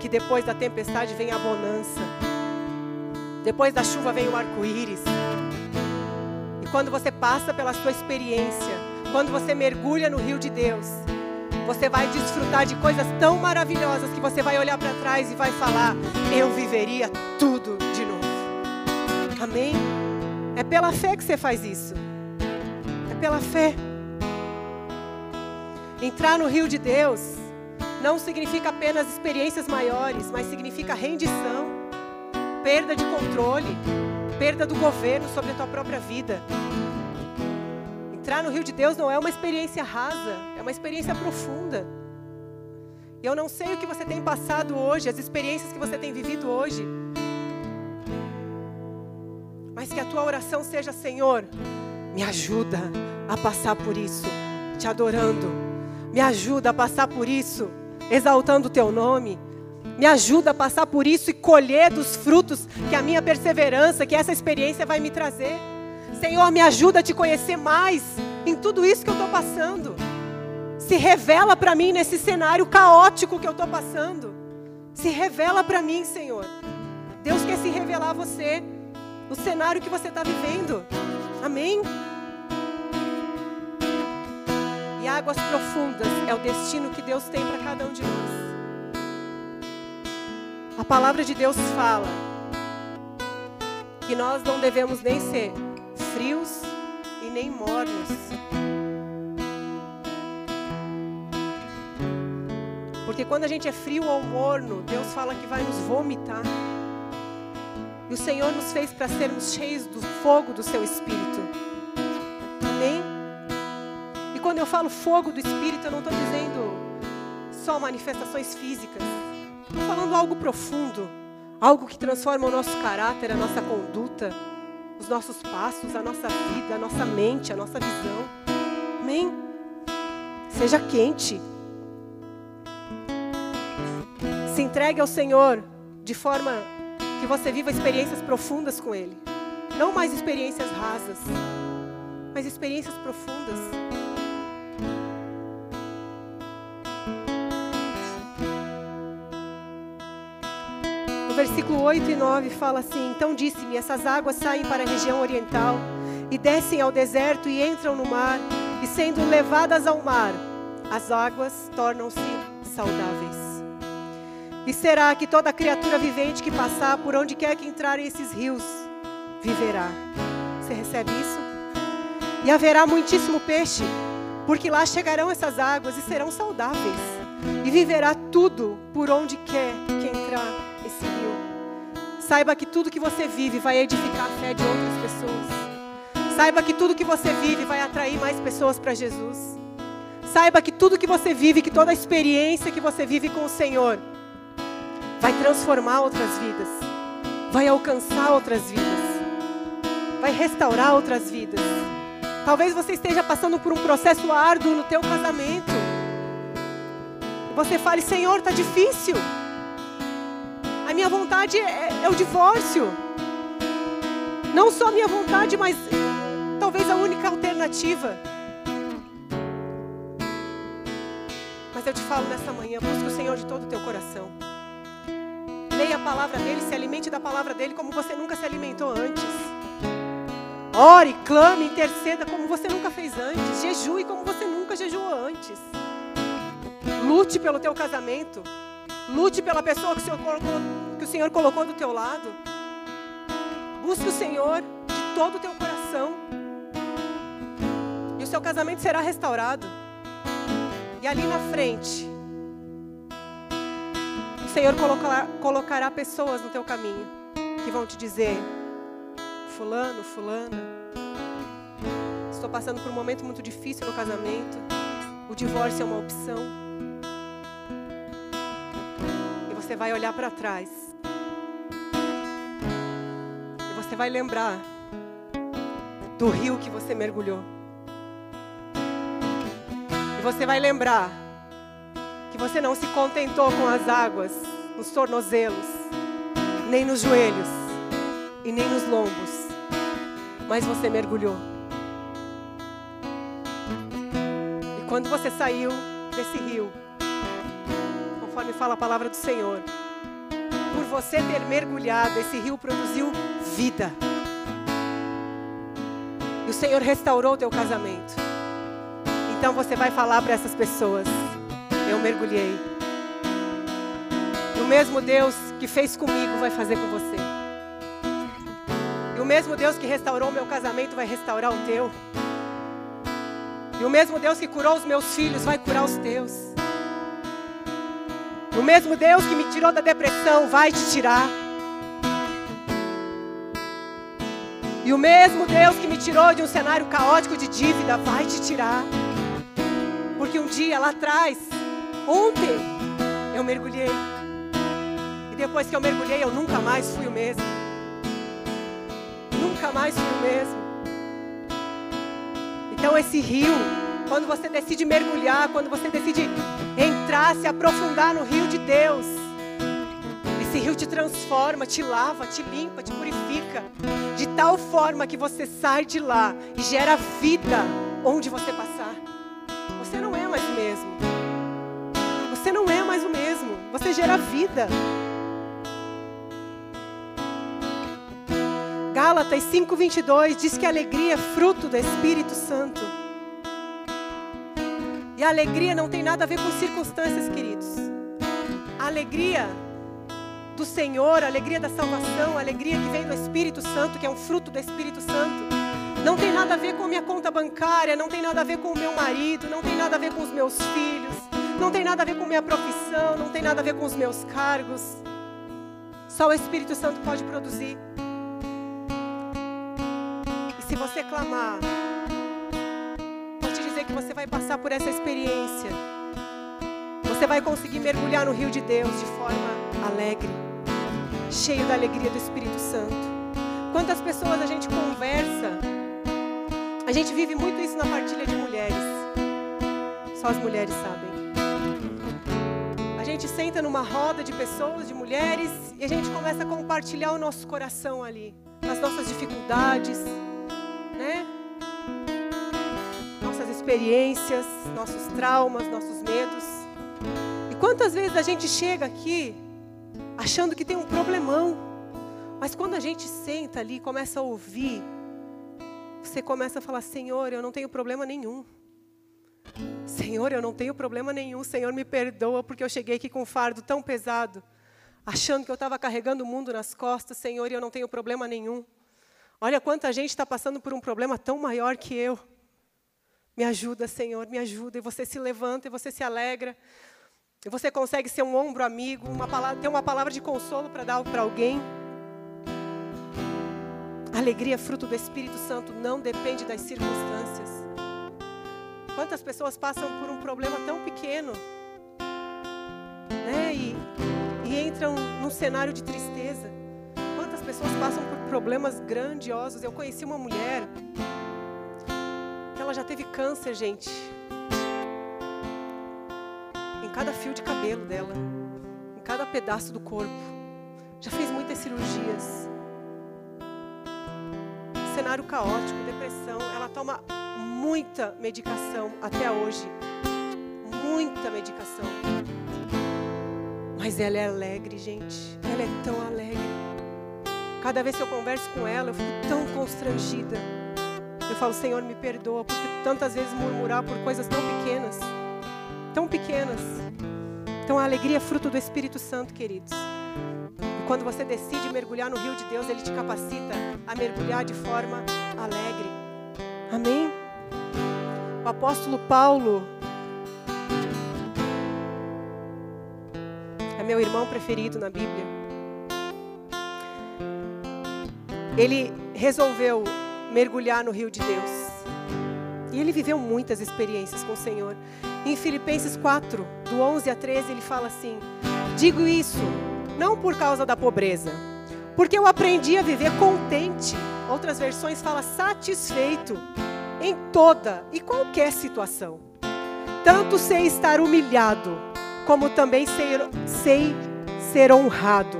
que depois da tempestade vem a bonança. Depois da chuva vem o arco-íris quando você passa pela sua experiência, quando você mergulha no rio de Deus, você vai desfrutar de coisas tão maravilhosas que você vai olhar para trás e vai falar: Eu viveria tudo de novo. Amém? É pela fé que você faz isso. É pela fé. Entrar no rio de Deus não significa apenas experiências maiores, mas significa rendição, perda de controle perda do governo sobre a tua própria vida. Entrar no rio de Deus não é uma experiência rasa, é uma experiência profunda. Eu não sei o que você tem passado hoje, as experiências que você tem vivido hoje. Mas que a tua oração seja, Senhor, me ajuda a passar por isso, te adorando. Me ajuda a passar por isso, exaltando o teu nome. Me ajuda a passar por isso e colher dos frutos que a minha perseverança, que essa experiência vai me trazer. Senhor, me ajuda a te conhecer mais em tudo isso que eu estou passando. Se revela para mim nesse cenário caótico que eu estou passando. Se revela para mim, Senhor. Deus quer se revelar a você no cenário que você está vivendo. Amém? E águas profundas é o destino que Deus tem para cada um de nós. A palavra de Deus fala que nós não devemos nem ser frios e nem mornos. Porque quando a gente é frio ou morno, Deus fala que vai nos vomitar. E o Senhor nos fez para sermos cheios do fogo do seu espírito. Amém? E quando eu falo fogo do espírito, eu não estou dizendo só manifestações físicas. Estou falando algo profundo, algo que transforma o nosso caráter, a nossa conduta, os nossos passos, a nossa vida, a nossa mente, a nossa visão. Amém? Seja quente. Se entregue ao Senhor de forma que você viva experiências profundas com Ele. Não mais experiências rasas, mas experiências profundas. Versículo 8 e 9 fala assim: Então disse-me: Essas águas saem para a região oriental e descem ao deserto e entram no mar, e sendo levadas ao mar, as águas tornam-se saudáveis. E será que toda criatura vivente que passar por onde quer que entrarem esses rios viverá. Você recebe isso? E haverá muitíssimo peixe, porque lá chegarão essas águas e serão saudáveis. E viverá tudo por onde quer que entrar Saiba que tudo que você vive vai edificar a fé de outras pessoas. Saiba que tudo que você vive vai atrair mais pessoas para Jesus. Saiba que tudo que você vive, que toda a experiência que você vive com o Senhor, vai transformar outras vidas, vai alcançar outras vidas, vai restaurar outras vidas. Talvez você esteja passando por um processo árduo no teu casamento. Você fale, Senhor, está difícil. Minha vontade é, é o divórcio. Não só a minha vontade, mas talvez a única alternativa. Mas eu te falo nessa manhã, busque o Senhor de todo o teu coração. Leia a palavra dele, se alimente da palavra dele como você nunca se alimentou antes. Ore, clame, interceda como você nunca fez antes. Jejue como você nunca jejuou antes. Lute pelo teu casamento. Lute pela pessoa que o Senhor colocou, que o Senhor colocou do teu lado. Busque o Senhor de todo o teu coração. E o seu casamento será restaurado. E ali na frente, o Senhor colocará, colocará pessoas no teu caminho que vão te dizer: Fulano, Fulana, estou passando por um momento muito difícil no casamento. O divórcio é uma opção. E você vai olhar para trás. Você vai lembrar do rio que você mergulhou. E você vai lembrar que você não se contentou com as águas nos tornozelos, nem nos joelhos e nem nos lombos, mas você mergulhou. E quando você saiu desse rio, conforme fala a palavra do Senhor, você ter mergulhado, esse rio produziu vida. E o Senhor restaurou o teu casamento. Então você vai falar para essas pessoas: Eu mergulhei. E o mesmo Deus que fez comigo vai fazer com você. E o mesmo Deus que restaurou o meu casamento vai restaurar o teu. E o mesmo Deus que curou os meus filhos vai curar os teus. O mesmo Deus que me tirou da depressão vai te tirar. E o mesmo Deus que me tirou de um cenário caótico de dívida vai te tirar. Porque um dia lá atrás, ontem, eu mergulhei. E depois que eu mergulhei, eu nunca mais fui o mesmo. Nunca mais fui o mesmo. Então esse rio, quando você decide mergulhar, quando você decide entrar, se aprofundar no rio de Deus, esse rio te transforma, te lava, te limpa, te purifica, de tal forma que você sai de lá e gera vida onde você passar. Você não é mais o mesmo. Você não é mais o mesmo. Você gera vida. Gálatas 5:22 diz que a alegria é fruto do Espírito Santo. E a alegria não tem nada a ver com circunstâncias, queridos. A alegria do Senhor, a alegria da salvação, a alegria que vem do Espírito Santo, que é um fruto do Espírito Santo, não tem nada a ver com minha conta bancária, não tem nada a ver com o meu marido, não tem nada a ver com os meus filhos, não tem nada a ver com minha profissão, não tem nada a ver com os meus cargos. Só o Espírito Santo pode produzir. E se você clamar, que você vai passar por essa experiência. Você vai conseguir mergulhar no rio de Deus de forma alegre, cheio da alegria do Espírito Santo. Quantas pessoas a gente conversa, a gente vive muito isso na partilha de mulheres. Só as mulheres sabem. A gente senta numa roda de pessoas, de mulheres, e a gente começa a compartilhar o nosso coração ali, as nossas dificuldades, experiências, nossos traumas, nossos medos. E quantas vezes a gente chega aqui achando que tem um problemão, mas quando a gente senta ali e começa a ouvir, você começa a falar: Senhor, eu não tenho problema nenhum. Senhor, eu não tenho problema nenhum. Senhor, me perdoa porque eu cheguei aqui com um fardo tão pesado, achando que eu estava carregando o mundo nas costas. Senhor, eu não tenho problema nenhum. Olha quanta gente está passando por um problema tão maior que eu. Me ajuda, Senhor, me ajuda. E você se levanta e você se alegra. E você consegue ser um ombro amigo, uma palavra, ter uma palavra de consolo para dar para alguém. Alegria, fruto do Espírito Santo, não depende das circunstâncias. Quantas pessoas passam por um problema tão pequeno, né? E, e entram num cenário de tristeza. Quantas pessoas passam por problemas grandiosos? Eu conheci uma mulher ela já teve câncer, gente. Em cada fio de cabelo dela, em cada pedaço do corpo. Já fez muitas cirurgias. Cenário caótico, depressão. Ela toma muita medicação até hoje. Muita medicação. Mas ela é alegre, gente. Ela é tão alegre. Cada vez que eu converso com ela, eu fico tão constrangida. Eu falo, Senhor, me perdoa, porque tantas vezes murmurar por coisas tão pequenas. Tão pequenas. Então a alegria é fruto do Espírito Santo, queridos. E quando você decide mergulhar no rio de Deus, ele te capacita a mergulhar de forma alegre. Amém? O apóstolo Paulo é meu irmão preferido na Bíblia. Ele resolveu mergulhar no rio de Deus. E ele viveu muitas experiências com o Senhor. Em Filipenses 4, do 11 a 13, ele fala assim: Digo isso não por causa da pobreza, porque eu aprendi a viver contente. Outras versões falam satisfeito em toda e qualquer situação. Tanto sei estar humilhado, como também sei, sei ser honrado.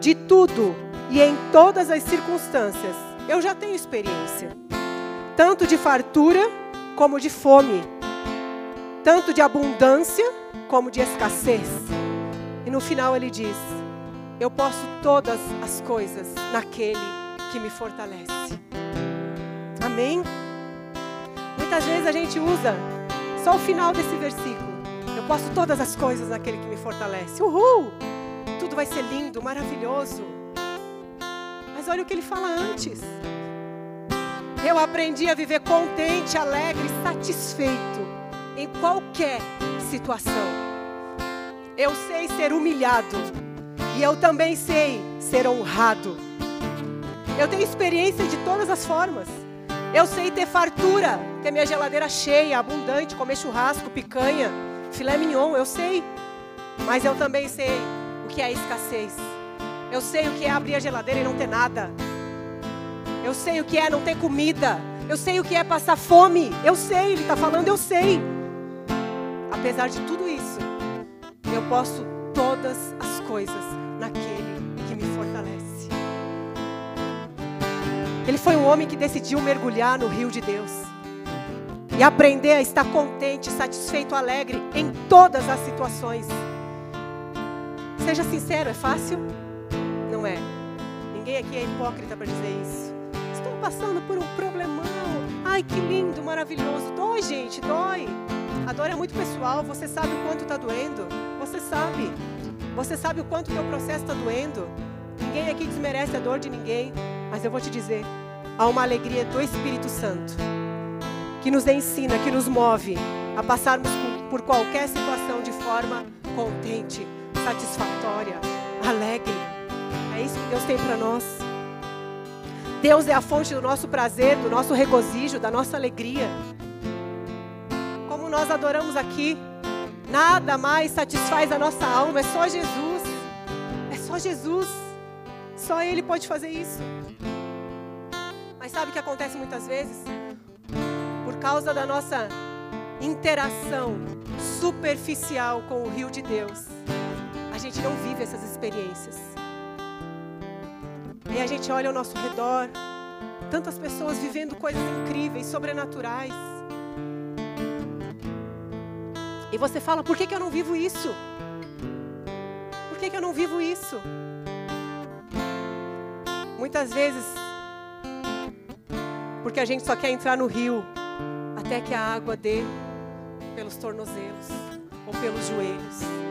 De tudo e em todas as circunstâncias, eu já tenho experiência, tanto de fartura como de fome, tanto de abundância como de escassez. E no final ele diz: Eu posso todas as coisas naquele que me fortalece. Amém? Muitas vezes a gente usa só o final desse versículo. Eu posso todas as coisas naquele que me fortalece. Uhul! Tudo vai ser lindo, maravilhoso. Olha o que ele fala antes. Eu aprendi a viver contente, alegre, satisfeito em qualquer situação. Eu sei ser humilhado e eu também sei ser honrado. Eu tenho experiência de todas as formas. Eu sei ter fartura, ter minha geladeira cheia, abundante, comer churrasco, picanha, filé mignon, eu sei. Mas eu também sei o que é escassez. Eu sei o que é abrir a geladeira e não ter nada. Eu sei o que é não ter comida. Eu sei o que é passar fome. Eu sei, ele está falando, eu sei. Apesar de tudo isso, eu posso todas as coisas naquele que me fortalece. Ele foi um homem que decidiu mergulhar no rio de Deus e aprender a estar contente, satisfeito, alegre em todas as situações. Seja sincero, é fácil? Não é. Ninguém aqui é hipócrita para dizer isso. Estou passando por um problemão. Ai, que lindo, maravilhoso. Dói, gente, dói. A dor é muito pessoal. Você sabe o quanto está doendo? Você sabe. Você sabe o quanto o teu processo está doendo? Ninguém aqui desmerece a dor de ninguém. Mas eu vou te dizer, há uma alegria do Espírito Santo que nos ensina, que nos move a passarmos por qualquer situação de forma contente, satisfatória, alegre. É isso que Deus tem para nós. Deus é a fonte do nosso prazer, do nosso regozijo, da nossa alegria. Como nós adoramos aqui, nada mais satisfaz a nossa alma, é só Jesus. É só Jesus. Só Ele pode fazer isso. Mas sabe o que acontece muitas vezes? Por causa da nossa interação superficial com o rio de Deus, a gente não vive essas experiências. E a gente olha ao nosso redor, tantas pessoas vivendo coisas incríveis, sobrenaturais. E você fala, por que, que eu não vivo isso? Por que, que eu não vivo isso? Muitas vezes, porque a gente só quer entrar no rio até que a água dê pelos tornozelos ou pelos joelhos.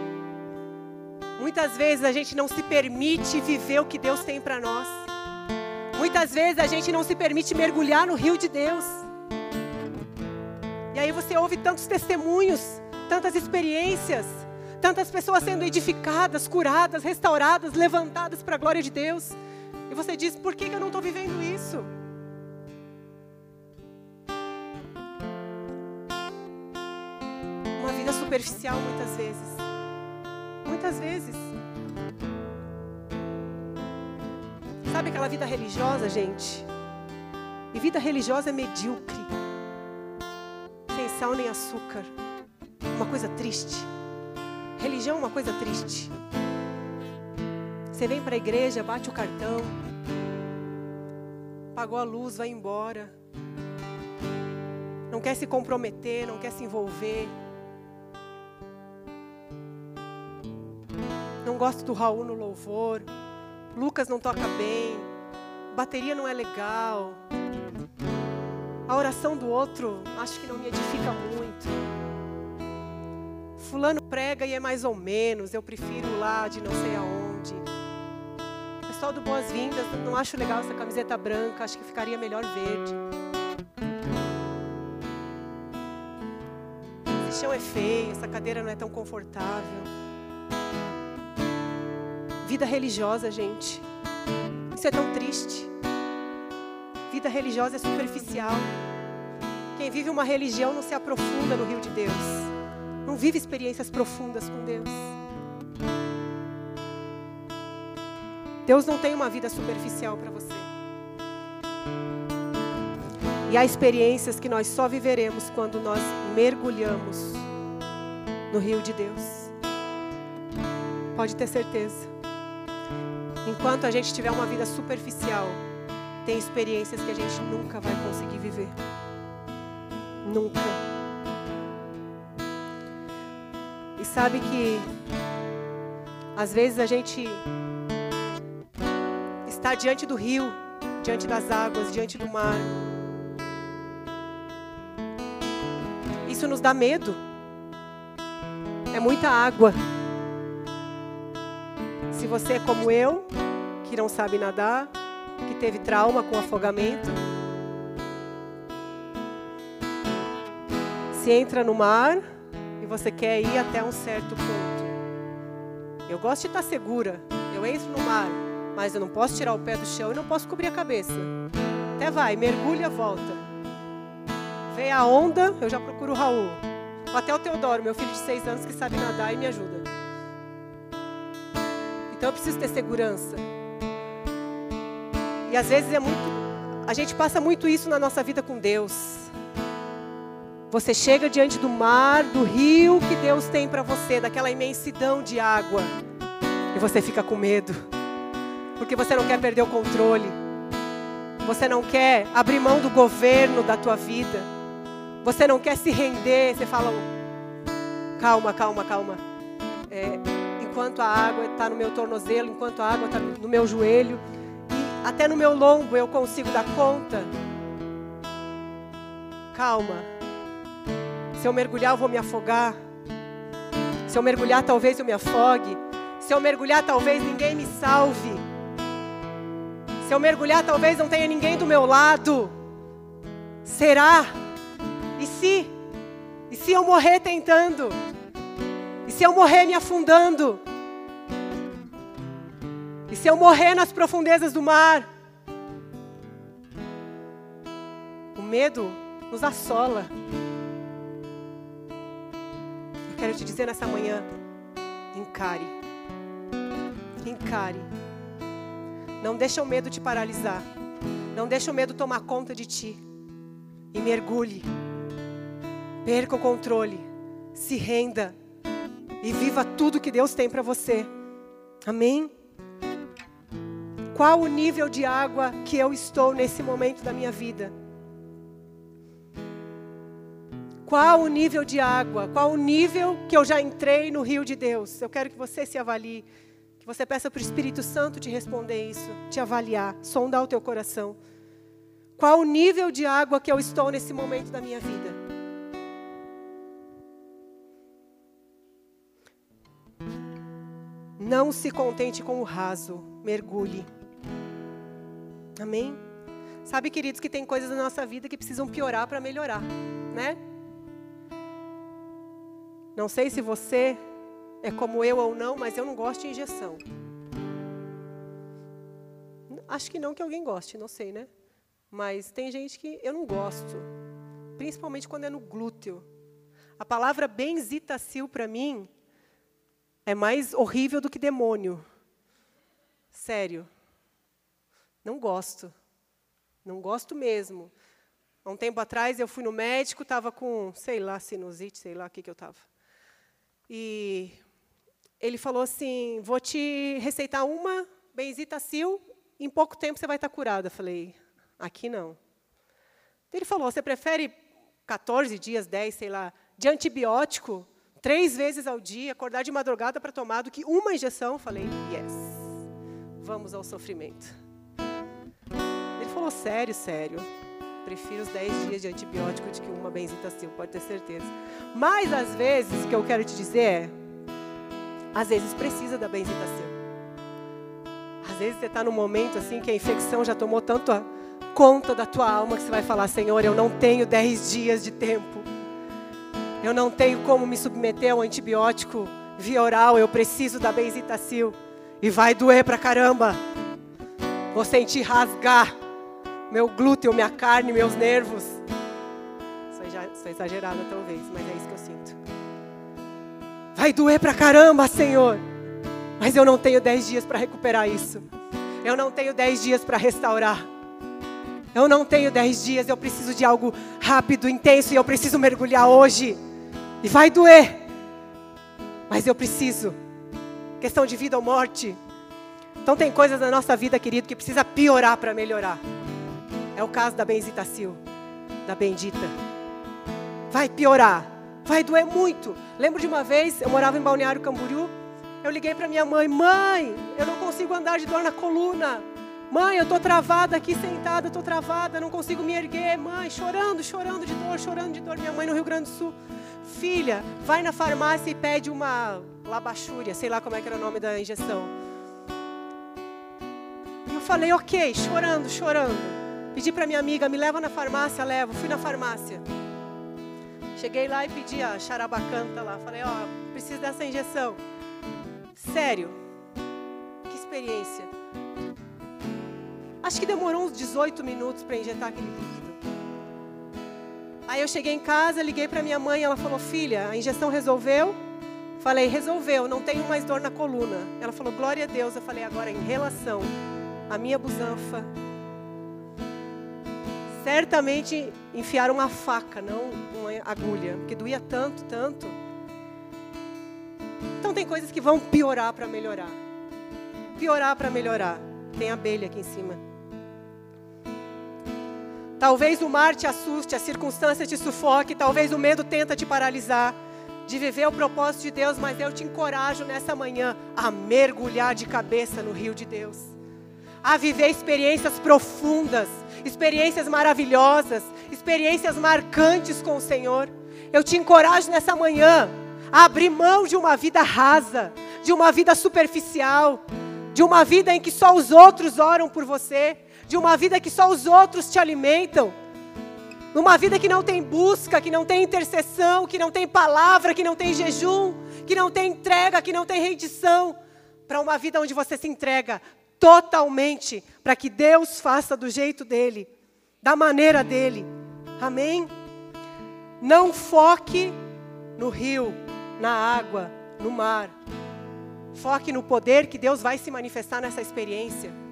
Muitas vezes a gente não se permite viver o que Deus tem para nós. Muitas vezes a gente não se permite mergulhar no rio de Deus. E aí você ouve tantos testemunhos, tantas experiências, tantas pessoas sendo edificadas, curadas, restauradas, levantadas para a glória de Deus. E você diz: por que, que eu não estou vivendo isso? vida superficial muitas vezes. Muitas vezes. Sabe aquela vida religiosa, gente? E vida religiosa é medíocre. Sem sal nem açúcar. Uma coisa triste. Religião é uma coisa triste. Você vem para a igreja, bate o cartão, pagou a luz, vai embora. Não quer se comprometer, não quer se envolver. Não gosto do Raul no louvor. Lucas não toca bem. Bateria não é legal. A oração do outro acho que não me edifica muito. Fulano prega e é mais ou menos. Eu prefiro lá de não sei aonde. Pessoal do Boas-Vindas, não acho legal essa camiseta branca. Acho que ficaria melhor verde. Esse chão é feio, essa cadeira não é tão confortável. Vida religiosa, gente. Isso é tão triste. Vida religiosa é superficial. Quem vive uma religião não se aprofunda no rio de Deus. Não vive experiências profundas com Deus. Deus não tem uma vida superficial para você. E há experiências que nós só viveremos quando nós mergulhamos no rio de Deus. Pode ter certeza. Enquanto a gente tiver uma vida superficial, tem experiências que a gente nunca vai conseguir viver. Nunca. E sabe que às vezes a gente está diante do rio, diante das águas, diante do mar. Isso nos dá medo. É muita água. Se você é como eu, que não sabe nadar, que teve trauma com afogamento, se entra no mar e você quer ir até um certo ponto. Eu gosto de estar segura. Eu entro no mar, mas eu não posso tirar o pé do chão e não posso cobrir a cabeça. Até vai, mergulha, volta. Vem a onda, eu já procuro o Raul. Ou até o Teodoro, meu filho de seis anos que sabe nadar e me ajuda. Então eu preciso ter segurança. E às vezes é muito. A gente passa muito isso na nossa vida com Deus. Você chega diante do mar, do rio que Deus tem para você, daquela imensidão de água. E você fica com medo. Porque você não quer perder o controle. Você não quer abrir mão do governo da tua vida. Você não quer se render. Você fala, calma, calma, calma. É, enquanto a água está no meu tornozelo, enquanto a água está no meu joelho, e até no meu lombo eu consigo dar conta. Calma. Se eu mergulhar, eu vou me afogar. Se eu mergulhar, talvez eu me afogue. Se eu mergulhar, talvez ninguém me salve. Se eu mergulhar, talvez não tenha ninguém do meu lado. Será? E se? E se eu morrer tentando? Se eu morrer me afundando? E se eu morrer nas profundezas do mar? O medo nos assola quero te dizer nessa manhã: encare. Encare. Não deixa o medo te paralisar. Não deixa o medo tomar conta de ti. E mergulhe. Perca o controle. Se renda. E viva tudo que Deus tem para você. Amém? Qual o nível de água que eu estou nesse momento da minha vida? Qual o nível de água? Qual o nível que eu já entrei no rio de Deus? Eu quero que você se avalie, que você peça para o Espírito Santo te responder isso, te avaliar, sondar o teu coração. Qual o nível de água que eu estou nesse momento da minha vida? Não se contente com o raso, mergulhe. Amém? Sabe, queridos, que tem coisas na nossa vida que precisam piorar para melhorar, né? Não sei se você é como eu ou não, mas eu não gosto de injeção. Acho que não que alguém goste, não sei, né? Mas tem gente que eu não gosto. Principalmente quando é no glúteo. A palavra benzitacil para mim é mais horrível do que demônio. Sério. Não gosto. Não gosto mesmo. Há um tempo atrás eu fui no médico, estava com, sei lá, sinusite, sei lá o que, que eu estava. E ele falou assim: vou te receitar uma benzitacil, em pouco tempo você vai estar curada. Eu falei: aqui não. Ele falou: você prefere 14 dias, 10, sei lá, de antibiótico, três vezes ao dia, acordar de madrugada para tomar, do que uma injeção. Falei, yes, vamos ao sofrimento. Ele falou, sério, sério. Prefiro os 10 dias de antibiótico do que uma benzitacil, pode ter certeza. Mas, às vezes, o que eu quero te dizer é, às vezes precisa da benzitacil. Às vezes você está num momento assim que a infecção já tomou tanto a conta da tua alma que você vai falar, Senhor, eu não tenho 10 dias de tempo eu não tenho como me submeter a um antibiótico via oral, eu preciso da benzitacil. E vai doer pra caramba. Vou sentir rasgar meu glúteo, minha carne, meus nervos. Sou exagerada talvez, mas é isso que eu sinto. Vai doer pra caramba, Senhor. Mas eu não tenho dez dias para recuperar isso. Eu não tenho dez dias para restaurar. Eu não tenho dez dias, eu preciso de algo rápido, intenso, e eu preciso mergulhar hoje. E vai doer. Mas eu preciso. Questão de vida ou morte. Então tem coisas na nossa vida, querido, que precisa piorar para melhorar. É o caso da benzitacil, da bendita. Vai piorar. Vai doer muito. Lembro de uma vez, eu morava em Balneário Camboriú. Eu liguei para minha mãe: Mãe, eu não consigo andar de dor na coluna. Mãe, eu estou travada aqui sentada, estou travada, não consigo me erguer. Mãe, chorando, chorando de dor, chorando de dor. Minha mãe no Rio Grande do Sul. Filha, vai na farmácia e pede uma labachúria, sei lá como é que era o nome da injeção. E eu falei, ok, chorando, chorando. Pedi para minha amiga, me leva na farmácia, levo. Fui na farmácia. Cheguei lá e pedi a charabacanta lá. Falei, ó, oh, preciso dessa injeção. Sério, que experiência. Acho que demorou uns 18 minutos para injetar aquele líquido. Aí eu cheguei em casa, liguei para minha mãe, ela falou: "Filha, a injeção resolveu?" Falei: "Resolveu, não tenho mais dor na coluna". Ela falou: "Glória a Deus". Eu falei: "Agora em relação à minha busanfa, certamente enfiaram uma faca, não uma agulha, porque doía tanto, tanto. Então tem coisas que vão piorar para melhorar. Piorar para melhorar. Tem abelha aqui em cima. Talvez o mar te assuste, a circunstância te sufoque, talvez o medo tenta te paralisar de viver o propósito de Deus, mas eu te encorajo nessa manhã a mergulhar de cabeça no rio de Deus. A viver experiências profundas, experiências maravilhosas, experiências marcantes com o Senhor. Eu te encorajo nessa manhã a abrir mão de uma vida rasa, de uma vida superficial, de uma vida em que só os outros oram por você, de uma vida que só os outros te alimentam, numa vida que não tem busca, que não tem intercessão, que não tem palavra, que não tem jejum, que não tem entrega, que não tem rendição, para uma vida onde você se entrega totalmente para que Deus faça do jeito dele, da maneira dele. Amém? Não foque no rio, na água, no mar. Foque no poder que Deus vai se manifestar nessa experiência.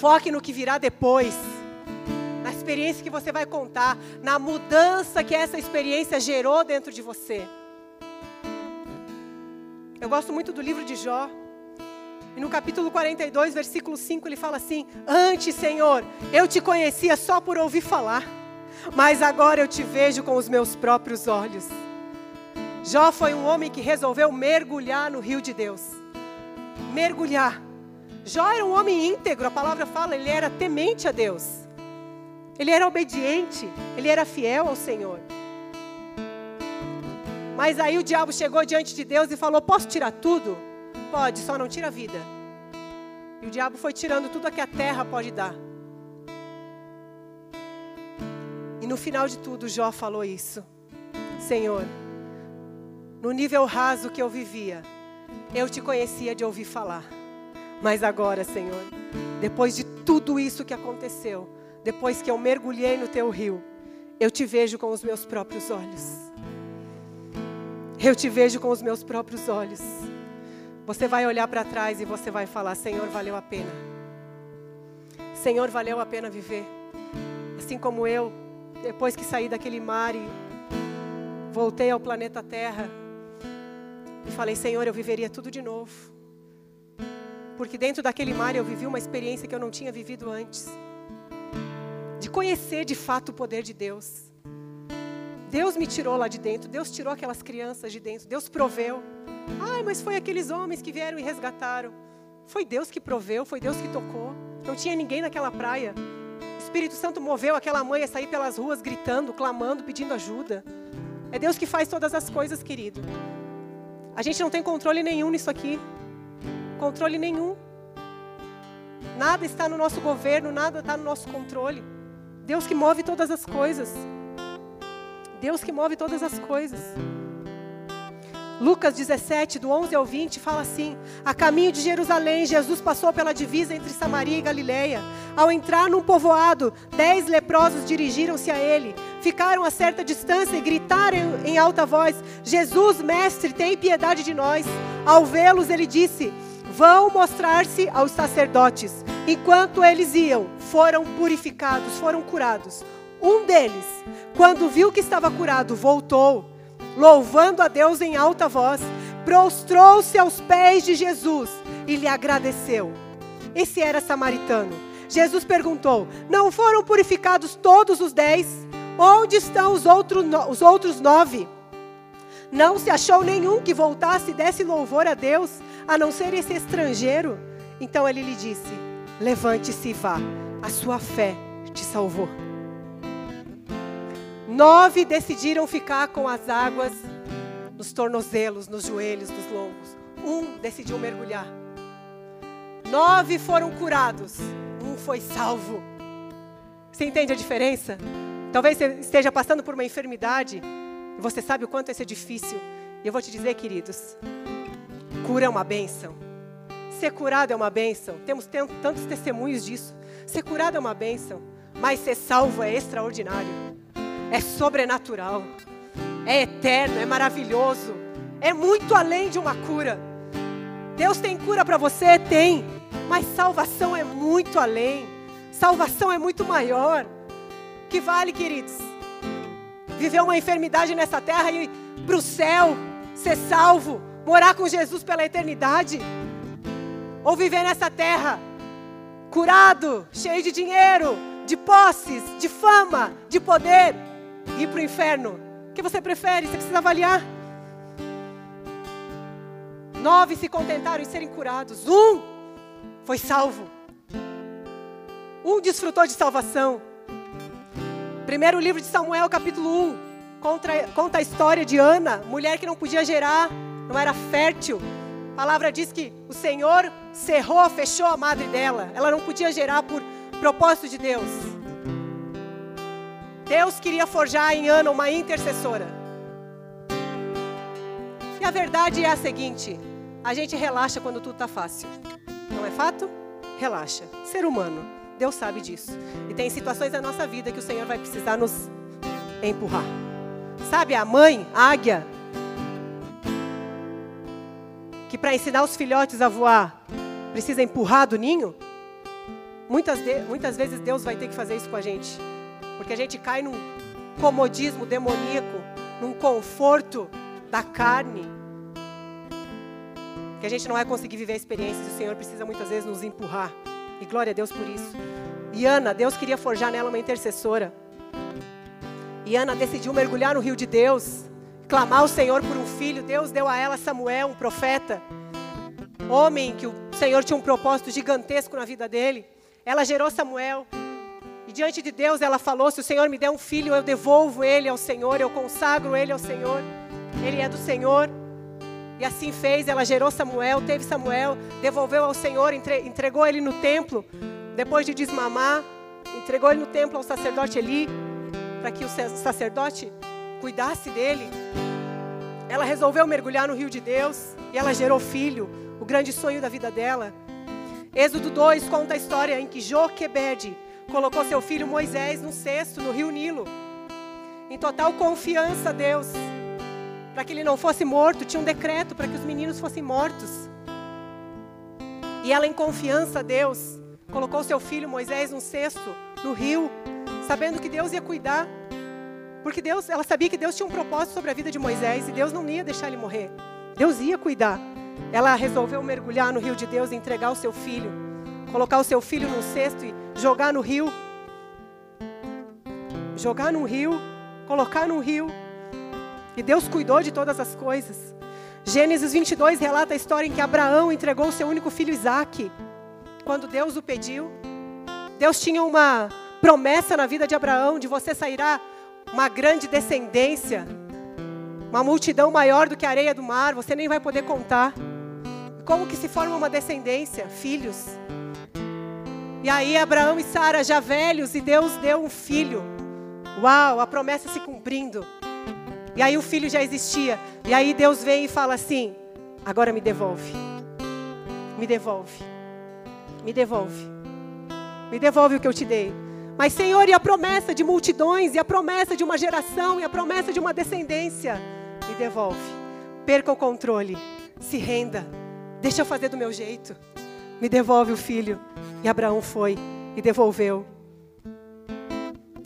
Foque no que virá depois. Na experiência que você vai contar, na mudança que essa experiência gerou dentro de você. Eu gosto muito do livro de Jó. E no capítulo 42, versículo 5, ele fala assim: Antes, Senhor, eu te conhecia só por ouvir falar, mas agora eu te vejo com os meus próprios olhos. Jó foi um homem que resolveu mergulhar no rio de Deus. Mergulhar. Jó era um homem íntegro, a palavra fala, ele era temente a Deus. Ele era obediente, ele era fiel ao Senhor. Mas aí o diabo chegou diante de Deus e falou: Posso tirar tudo? Pode, só não tira a vida. E o diabo foi tirando tudo que a terra pode dar. E no final de tudo, Jó falou isso: Senhor, no nível raso que eu vivia, eu te conhecia de ouvir falar. Mas agora, Senhor, depois de tudo isso que aconteceu, depois que eu mergulhei no teu rio, eu te vejo com os meus próprios olhos. eu te vejo com os meus próprios olhos. Você vai olhar para trás e você vai falar: Senhor, valeu a pena. Senhor, valeu a pena viver. Assim como eu, depois que saí daquele mar e voltei ao planeta Terra, e falei: Senhor, eu viveria tudo de novo. Porque dentro daquele mar eu vivi uma experiência que eu não tinha vivido antes. De conhecer de fato o poder de Deus. Deus me tirou lá de dentro, Deus tirou aquelas crianças de dentro, Deus proveu. Ai, mas foi aqueles homens que vieram e resgataram. Foi Deus que proveu, foi Deus que tocou. Não tinha ninguém naquela praia. O Espírito Santo moveu aquela mãe a sair pelas ruas gritando, clamando, pedindo ajuda. É Deus que faz todas as coisas, querido. A gente não tem controle nenhum nisso aqui. Controle nenhum. Nada está no nosso governo, nada está no nosso controle. Deus que move todas as coisas. Deus que move todas as coisas. Lucas 17, do 11 ao 20, fala assim: A caminho de Jerusalém, Jesus passou pela divisa entre Samaria e Galileia. Ao entrar num povoado, dez leprosos dirigiram-se a ele. Ficaram a certa distância e gritaram em alta voz: Jesus, mestre, tem piedade de nós. Ao vê-los, ele disse: Vão mostrar-se aos sacerdotes. Enquanto eles iam, foram purificados, foram curados. Um deles, quando viu que estava curado, voltou, louvando a Deus em alta voz, prostrou-se aos pés de Jesus e lhe agradeceu. Esse era samaritano. Jesus perguntou: Não foram purificados todos os dez? Onde estão os, outro, os outros nove? Não se achou nenhum que voltasse e desse louvor a Deus, a não ser esse estrangeiro? Então ele lhe disse: Levante-se e vá, a sua fé te salvou. Nove decidiram ficar com as águas nos tornozelos, nos joelhos, nos lombos. Um decidiu mergulhar. Nove foram curados. Um foi salvo. Você entende a diferença? Talvez você esteja passando por uma enfermidade. E você sabe o quanto isso é difícil. E eu vou te dizer, queridos: cura é uma bênção. Ser curado é uma bênção. Temos tantos testemunhos disso. Ser curado é uma bênção. Mas ser salvo é extraordinário é sobrenatural, é eterno, é maravilhoso, é muito além de uma cura. Deus tem cura para você? Tem, mas salvação é muito além, salvação é muito maior. Que vale, queridos? Viver uma enfermidade nessa terra e para o céu, ser salvo, morar com Jesus pela eternidade? Ou viver nessa terra curado, cheio de dinheiro, de posses, de fama, de poder, ir para o inferno? O que você prefere? Você precisa avaliar. Nove se contentaram em serem curados. Um foi salvo. Um desfrutou de salvação. Primeiro livro de Samuel, capítulo 1, conta, conta a história de Ana, mulher que não podia gerar, não era fértil. A palavra diz que o Senhor cerrou, fechou a madre dela. Ela não podia gerar por propósito de Deus. Deus queria forjar em Ana uma intercessora. E a verdade é a seguinte: a gente relaxa quando tudo está fácil. Não é fato? Relaxa. Ser humano. Deus sabe disso. E tem situações da nossa vida que o Senhor vai precisar nos empurrar. Sabe a mãe, a águia, que para ensinar os filhotes a voar precisa empurrar do ninho? Muitas, de, muitas vezes Deus vai ter que fazer isso com a gente. Porque a gente cai num comodismo demoníaco, num conforto da carne. Que a gente não vai conseguir viver a experiência e o Senhor precisa muitas vezes nos empurrar. E glória a Deus por isso. E Ana, Deus queria forjar nela uma intercessora. E Ana decidiu mergulhar no rio de Deus, clamar ao Senhor por um filho. Deus deu a ela Samuel, um profeta, homem que o Senhor tinha um propósito gigantesco na vida dele. Ela gerou Samuel diante de Deus ela falou: Se o Senhor me der um filho, eu devolvo ele ao Senhor, eu consagro ele ao Senhor. Ele é do Senhor. E assim fez, ela gerou Samuel, teve Samuel, devolveu ao Senhor, entregou ele no templo, depois de desmamar, entregou ele no templo ao sacerdote Eli, para que o sacerdote cuidasse dele. Ela resolveu mergulhar no rio de Deus e ela gerou filho, o grande sonho da vida dela. Êxodo 2 conta a história em que Joquebede colocou seu filho Moisés no cesto, no rio Nilo, em total confiança a Deus, para que ele não fosse morto, tinha um decreto para que os meninos fossem mortos. E ela, em confiança a Deus, colocou seu filho Moisés num cesto no rio, sabendo que Deus ia cuidar. Porque Deus, ela sabia que Deus tinha um propósito sobre a vida de Moisés e Deus não ia deixar ele morrer. Deus ia cuidar. Ela resolveu mergulhar no rio de Deus e entregar o seu filho, colocar o seu filho num cesto e jogar no rio. Jogar no rio, colocar no rio. E Deus cuidou de todas as coisas. Gênesis 22 relata a história em que Abraão entregou o seu único filho Isaque, quando Deus o pediu. Deus tinha uma promessa na vida de Abraão de você sairá uma grande descendência, uma multidão maior do que a areia do mar, você nem vai poder contar. Como que se forma uma descendência? Filhos. E aí Abraão e Sara já velhos e Deus deu um filho. Uau, a promessa se cumprindo. E aí o filho já existia. E aí Deus vem e fala assim: agora me devolve. Me devolve. Me devolve. Me devolve o que eu te dei. Mas, Senhor, e a promessa de multidões, e a promessa de uma geração, e a promessa de uma descendência? Me devolve. Perca o controle. Se renda. Deixa eu fazer do meu jeito. Me devolve o filho. E Abraão foi e devolveu.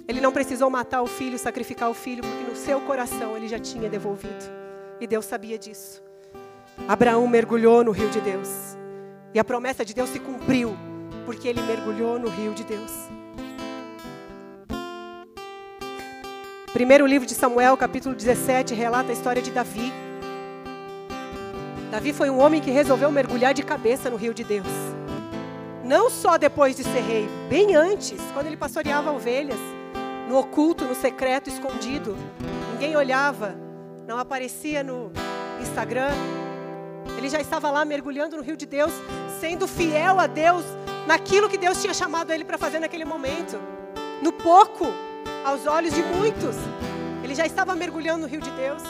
Ele não precisou matar o filho, sacrificar o filho, porque no seu coração ele já tinha devolvido. E Deus sabia disso. Abraão mergulhou no rio de Deus. E a promessa de Deus se cumpriu, porque ele mergulhou no rio de Deus. Primeiro livro de Samuel, capítulo 17, relata a história de Davi. Davi foi um homem que resolveu mergulhar de cabeça no rio de Deus. Não só depois de ser rei, bem antes, quando ele pastoreava ovelhas no oculto, no secreto, escondido. Ninguém olhava, não aparecia no Instagram. Ele já estava lá mergulhando no rio de Deus, sendo fiel a Deus naquilo que Deus tinha chamado ele para fazer naquele momento. No pouco, aos olhos de muitos. Ele já estava mergulhando no rio de Deus.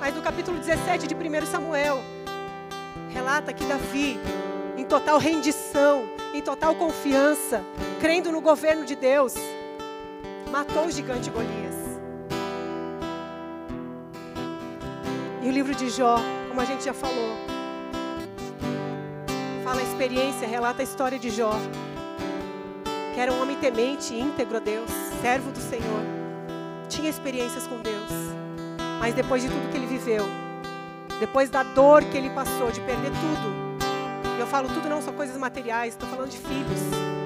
Mas no capítulo 17 de 1 Samuel, relata que Davi, em total rendição, em total confiança, crendo no governo de Deus, matou o gigante Golias. E o livro de Jó, como a gente já falou, fala a experiência, relata a história de Jó, que era um homem temente, íntegro a Deus, servo do Senhor, tinha experiências com Deus, mas depois de tudo que ele viveu, depois da dor que ele passou, de perder tudo, e eu falo tudo não só coisas materiais, estou falando de filhos,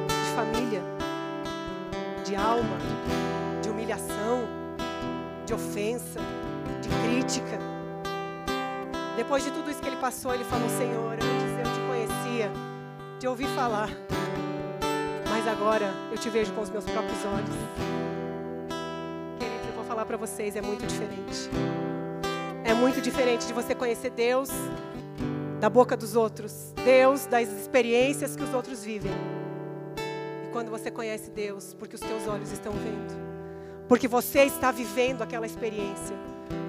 de família, de alma, de humilhação, de ofensa, de crítica. Depois de tudo isso que ele passou, ele falou: Senhor, antes eu te conhecia, de ouvir falar, mas agora eu te vejo com os meus próprios olhos. Queridos, eu vou falar para vocês: é muito diferente. É muito diferente de você conhecer Deus da boca dos outros, Deus das experiências que os outros vivem quando você conhece Deus, porque os teus olhos estão vendo. Porque você está vivendo aquela experiência.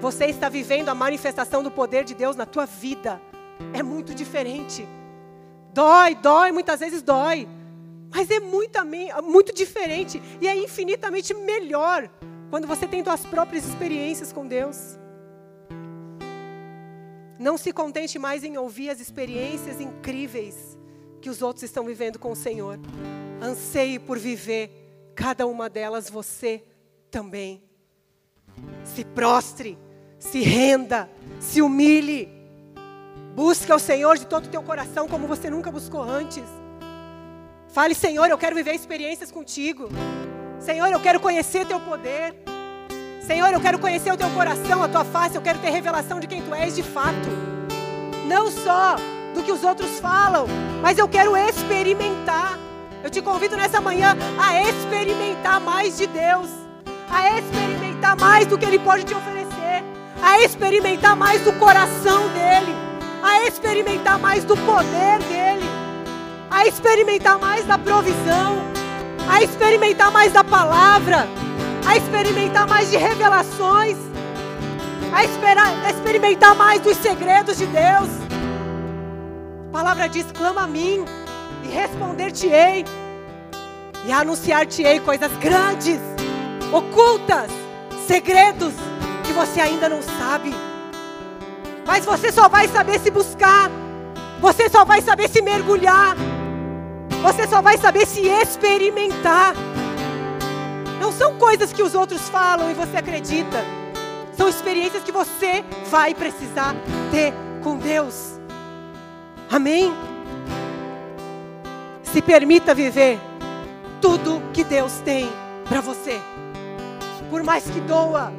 Você está vivendo a manifestação do poder de Deus na tua vida. É muito diferente. Dói, dói, muitas vezes dói. Mas é muito, muito diferente e é infinitamente melhor quando você tem suas próprias experiências com Deus. Não se contente mais em ouvir as experiências incríveis que os outros estão vivendo com o Senhor anseie por viver cada uma delas você também. Se prostre, se renda, se humilhe. Busque ao Senhor de todo o teu coração como você nunca buscou antes. Fale, Senhor, eu quero viver experiências contigo. Senhor, eu quero conhecer teu poder. Senhor, eu quero conhecer o teu coração, a tua face, eu quero ter revelação de quem tu és de fato. Não só do que os outros falam, mas eu quero experimentar. Eu te convido nessa manhã a experimentar mais de Deus, a experimentar mais do que Ele pode te oferecer, a experimentar mais do coração dEle, a experimentar mais do poder dEle, a experimentar mais da provisão, a experimentar mais da palavra, a experimentar mais de revelações, a, esperar, a experimentar mais dos segredos de Deus. A palavra diz: clama a mim e responder-te-ei, e anunciar-te-ei coisas grandes, ocultas, segredos que você ainda não sabe. Mas você só vai saber se buscar. Você só vai saber se mergulhar. Você só vai saber se experimentar. Não são coisas que os outros falam e você acredita. São experiências que você vai precisar ter com Deus. Amém? Se permita viver tudo que Deus tem para você. Por mais que doa,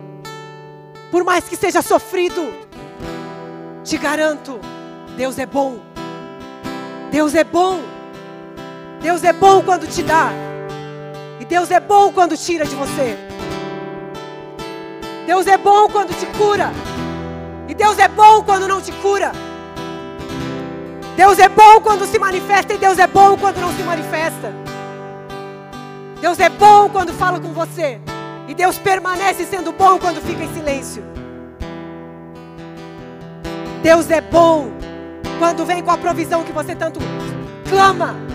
por mais que seja sofrido, te garanto, Deus é bom. Deus é bom. Deus é bom quando te dá. E Deus é bom quando tira de você. Deus é bom quando te cura. E Deus é bom quando não te cura. Deus é bom quando se manifesta e Deus é bom quando não se manifesta. Deus é bom quando fala com você. E Deus permanece sendo bom quando fica em silêncio. Deus é bom quando vem com a provisão que você tanto clama.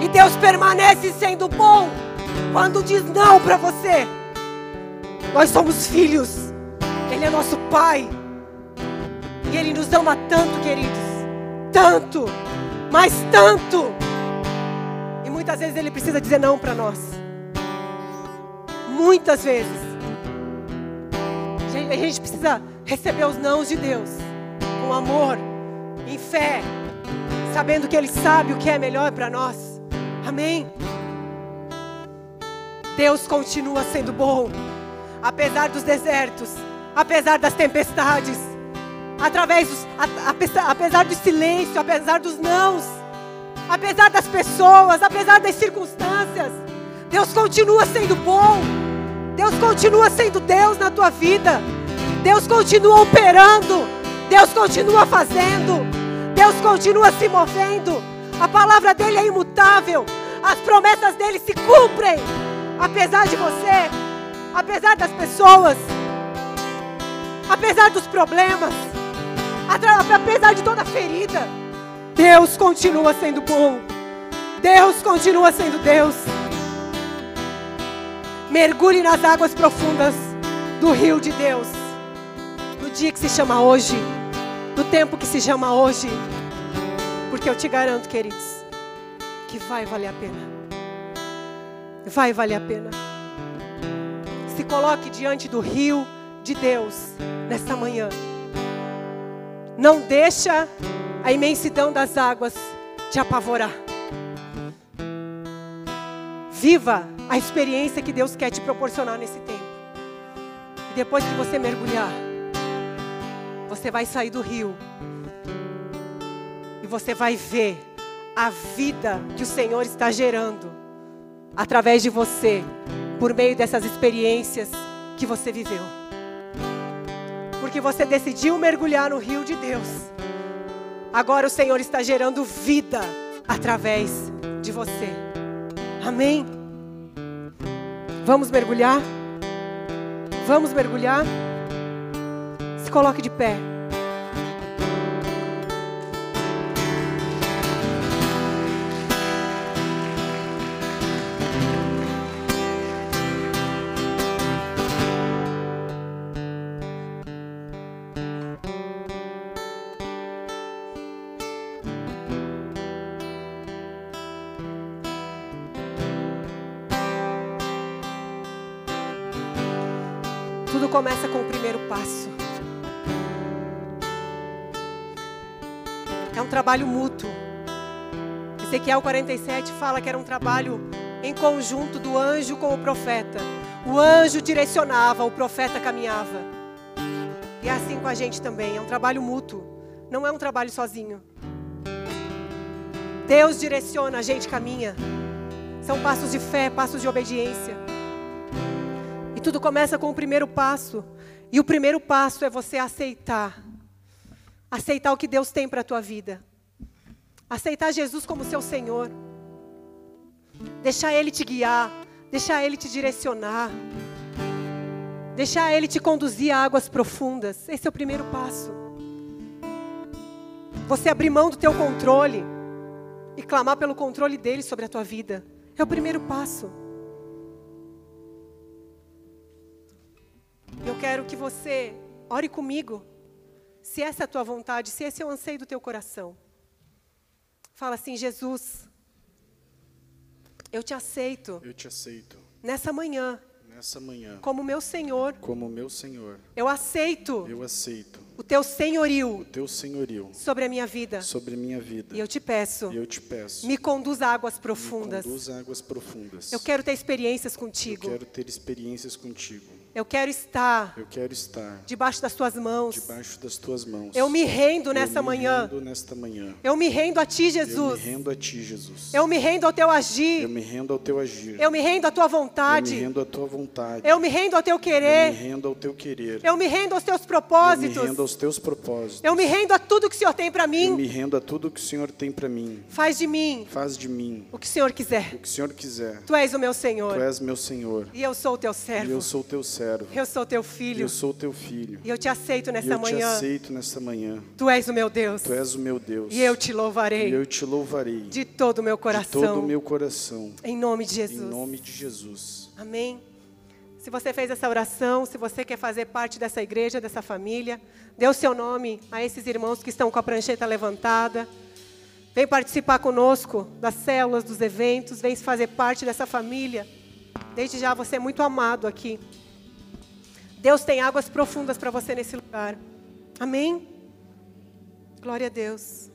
E Deus permanece sendo bom quando diz não para você. Nós somos filhos. Ele é nosso pai. E ele nos ama tanto, queridos. Tanto. Mas tanto. E muitas vezes ele precisa dizer não para nós. Muitas vezes. A gente precisa receber os nãos de Deus com amor, em fé, sabendo que Ele sabe o que é melhor para nós. Amém? Deus continua sendo bom, apesar dos desertos, apesar das tempestades, através dos, a, apesar do silêncio, apesar dos nãos, apesar das pessoas, apesar das circunstâncias. Deus continua sendo bom. Deus continua sendo Deus na tua vida. Deus continua operando. Deus continua fazendo, Deus continua se movendo, a palavra dele é imutável, as promessas dele se cumprem, apesar de você, apesar das pessoas, apesar dos problemas, apesar de toda ferida, Deus continua sendo bom, Deus continua sendo Deus. Mergulhe nas águas profundas do rio de Deus, no dia que se chama hoje do tempo que se chama hoje. Porque eu te garanto, queridos, que vai valer a pena. Vai valer a pena. Se coloque diante do rio de Deus nesta manhã. Não deixa a imensidão das águas te apavorar. Viva a experiência que Deus quer te proporcionar nesse tempo. E depois que você mergulhar, você vai sair do rio você vai ver a vida que o Senhor está gerando através de você, por meio dessas experiências que você viveu. Porque você decidiu mergulhar no rio de Deus. Agora o Senhor está gerando vida através de você. Amém? Vamos mergulhar? Vamos mergulhar? Se coloque de pé. Tudo começa com o primeiro passo. É um trabalho mútuo. Ezequiel 47 fala que era um trabalho em conjunto do anjo com o profeta. O anjo direcionava, o profeta caminhava. E é assim com a gente também, é um trabalho mútuo. Não é um trabalho sozinho. Deus direciona, a gente caminha. São passos de fé, passos de obediência. E tudo começa com o primeiro passo. E o primeiro passo é você aceitar Aceitar o que Deus tem para a tua vida. Aceitar Jesus como seu Senhor. Deixar Ele te guiar. Deixar Ele te direcionar. Deixar Ele te conduzir a águas profundas. Esse é o primeiro passo. Você abrir mão do teu controle e clamar pelo controle dele sobre a tua vida. É o primeiro passo. Eu quero que você ore comigo Se essa é a tua vontade, se esse é o anseio do teu coração. Fala assim: Jesus, eu te aceito Eu te aceito nessa manhã nessa manhã como meu Senhor. como meu Senhor. Eu aceito Eu aceito o teu o senhorio teu senhorio sobre a minha vida. sobre minha vida. E eu te peço, eu te peço, me conduz a águas me profundas. conduz a águas profundas. Eu quero ter experiências Eu contigo. quero ter experiências contigo. Eu quero estar Eu quero estar debaixo das tuas mãos. debaixo das tuas mãos. Eu me rendo Eu nessa me manhã. rendo nesta manhã. Eu me rendo a ti, Eu Jesus. me rendo a ti, Jesus. Eu me rendo ao teu Eu agir. me rendo ao teu agir. Eu me rendo à tua Eu me vontade. rendo à tua vontade. Eu me rendo ao teu Eu me querer. rendo ao teu querer. Eu me rendo aos teus Eu me propósitos. rendo aos teus propósitos. Eu me rendo a tudo que o Senhor tem para Eu mim. me rendo a tudo que o Senhor tem para mim. Faz de mim Faz de mim o que o Senhor o quiser. que o Senhor quiser. Tu és o meu Tu Senhor. és meu Senhor. E eu sou o teu E servo. eu sou teu servo. Eu sou teu E filho. eu sou teu filho. E eu te aceito E nessa eu te manhã. aceito nesta manhã. Tu és o meu Deus. Tu és o meu Deus. E eu te E louvarei eu te louvarei de todo o meu de todo o coração. meu coração. Em nome de Em Jesus. nome de Jesus. Amém. Se você fez essa oração, se você quer fazer parte dessa igreja, dessa família, dê o seu nome a esses irmãos que estão com a prancheta levantada. Vem participar conosco das células, dos eventos, vem fazer parte dessa família. Desde já você é muito amado aqui. Deus tem águas profundas para você nesse lugar. Amém? Glória a Deus.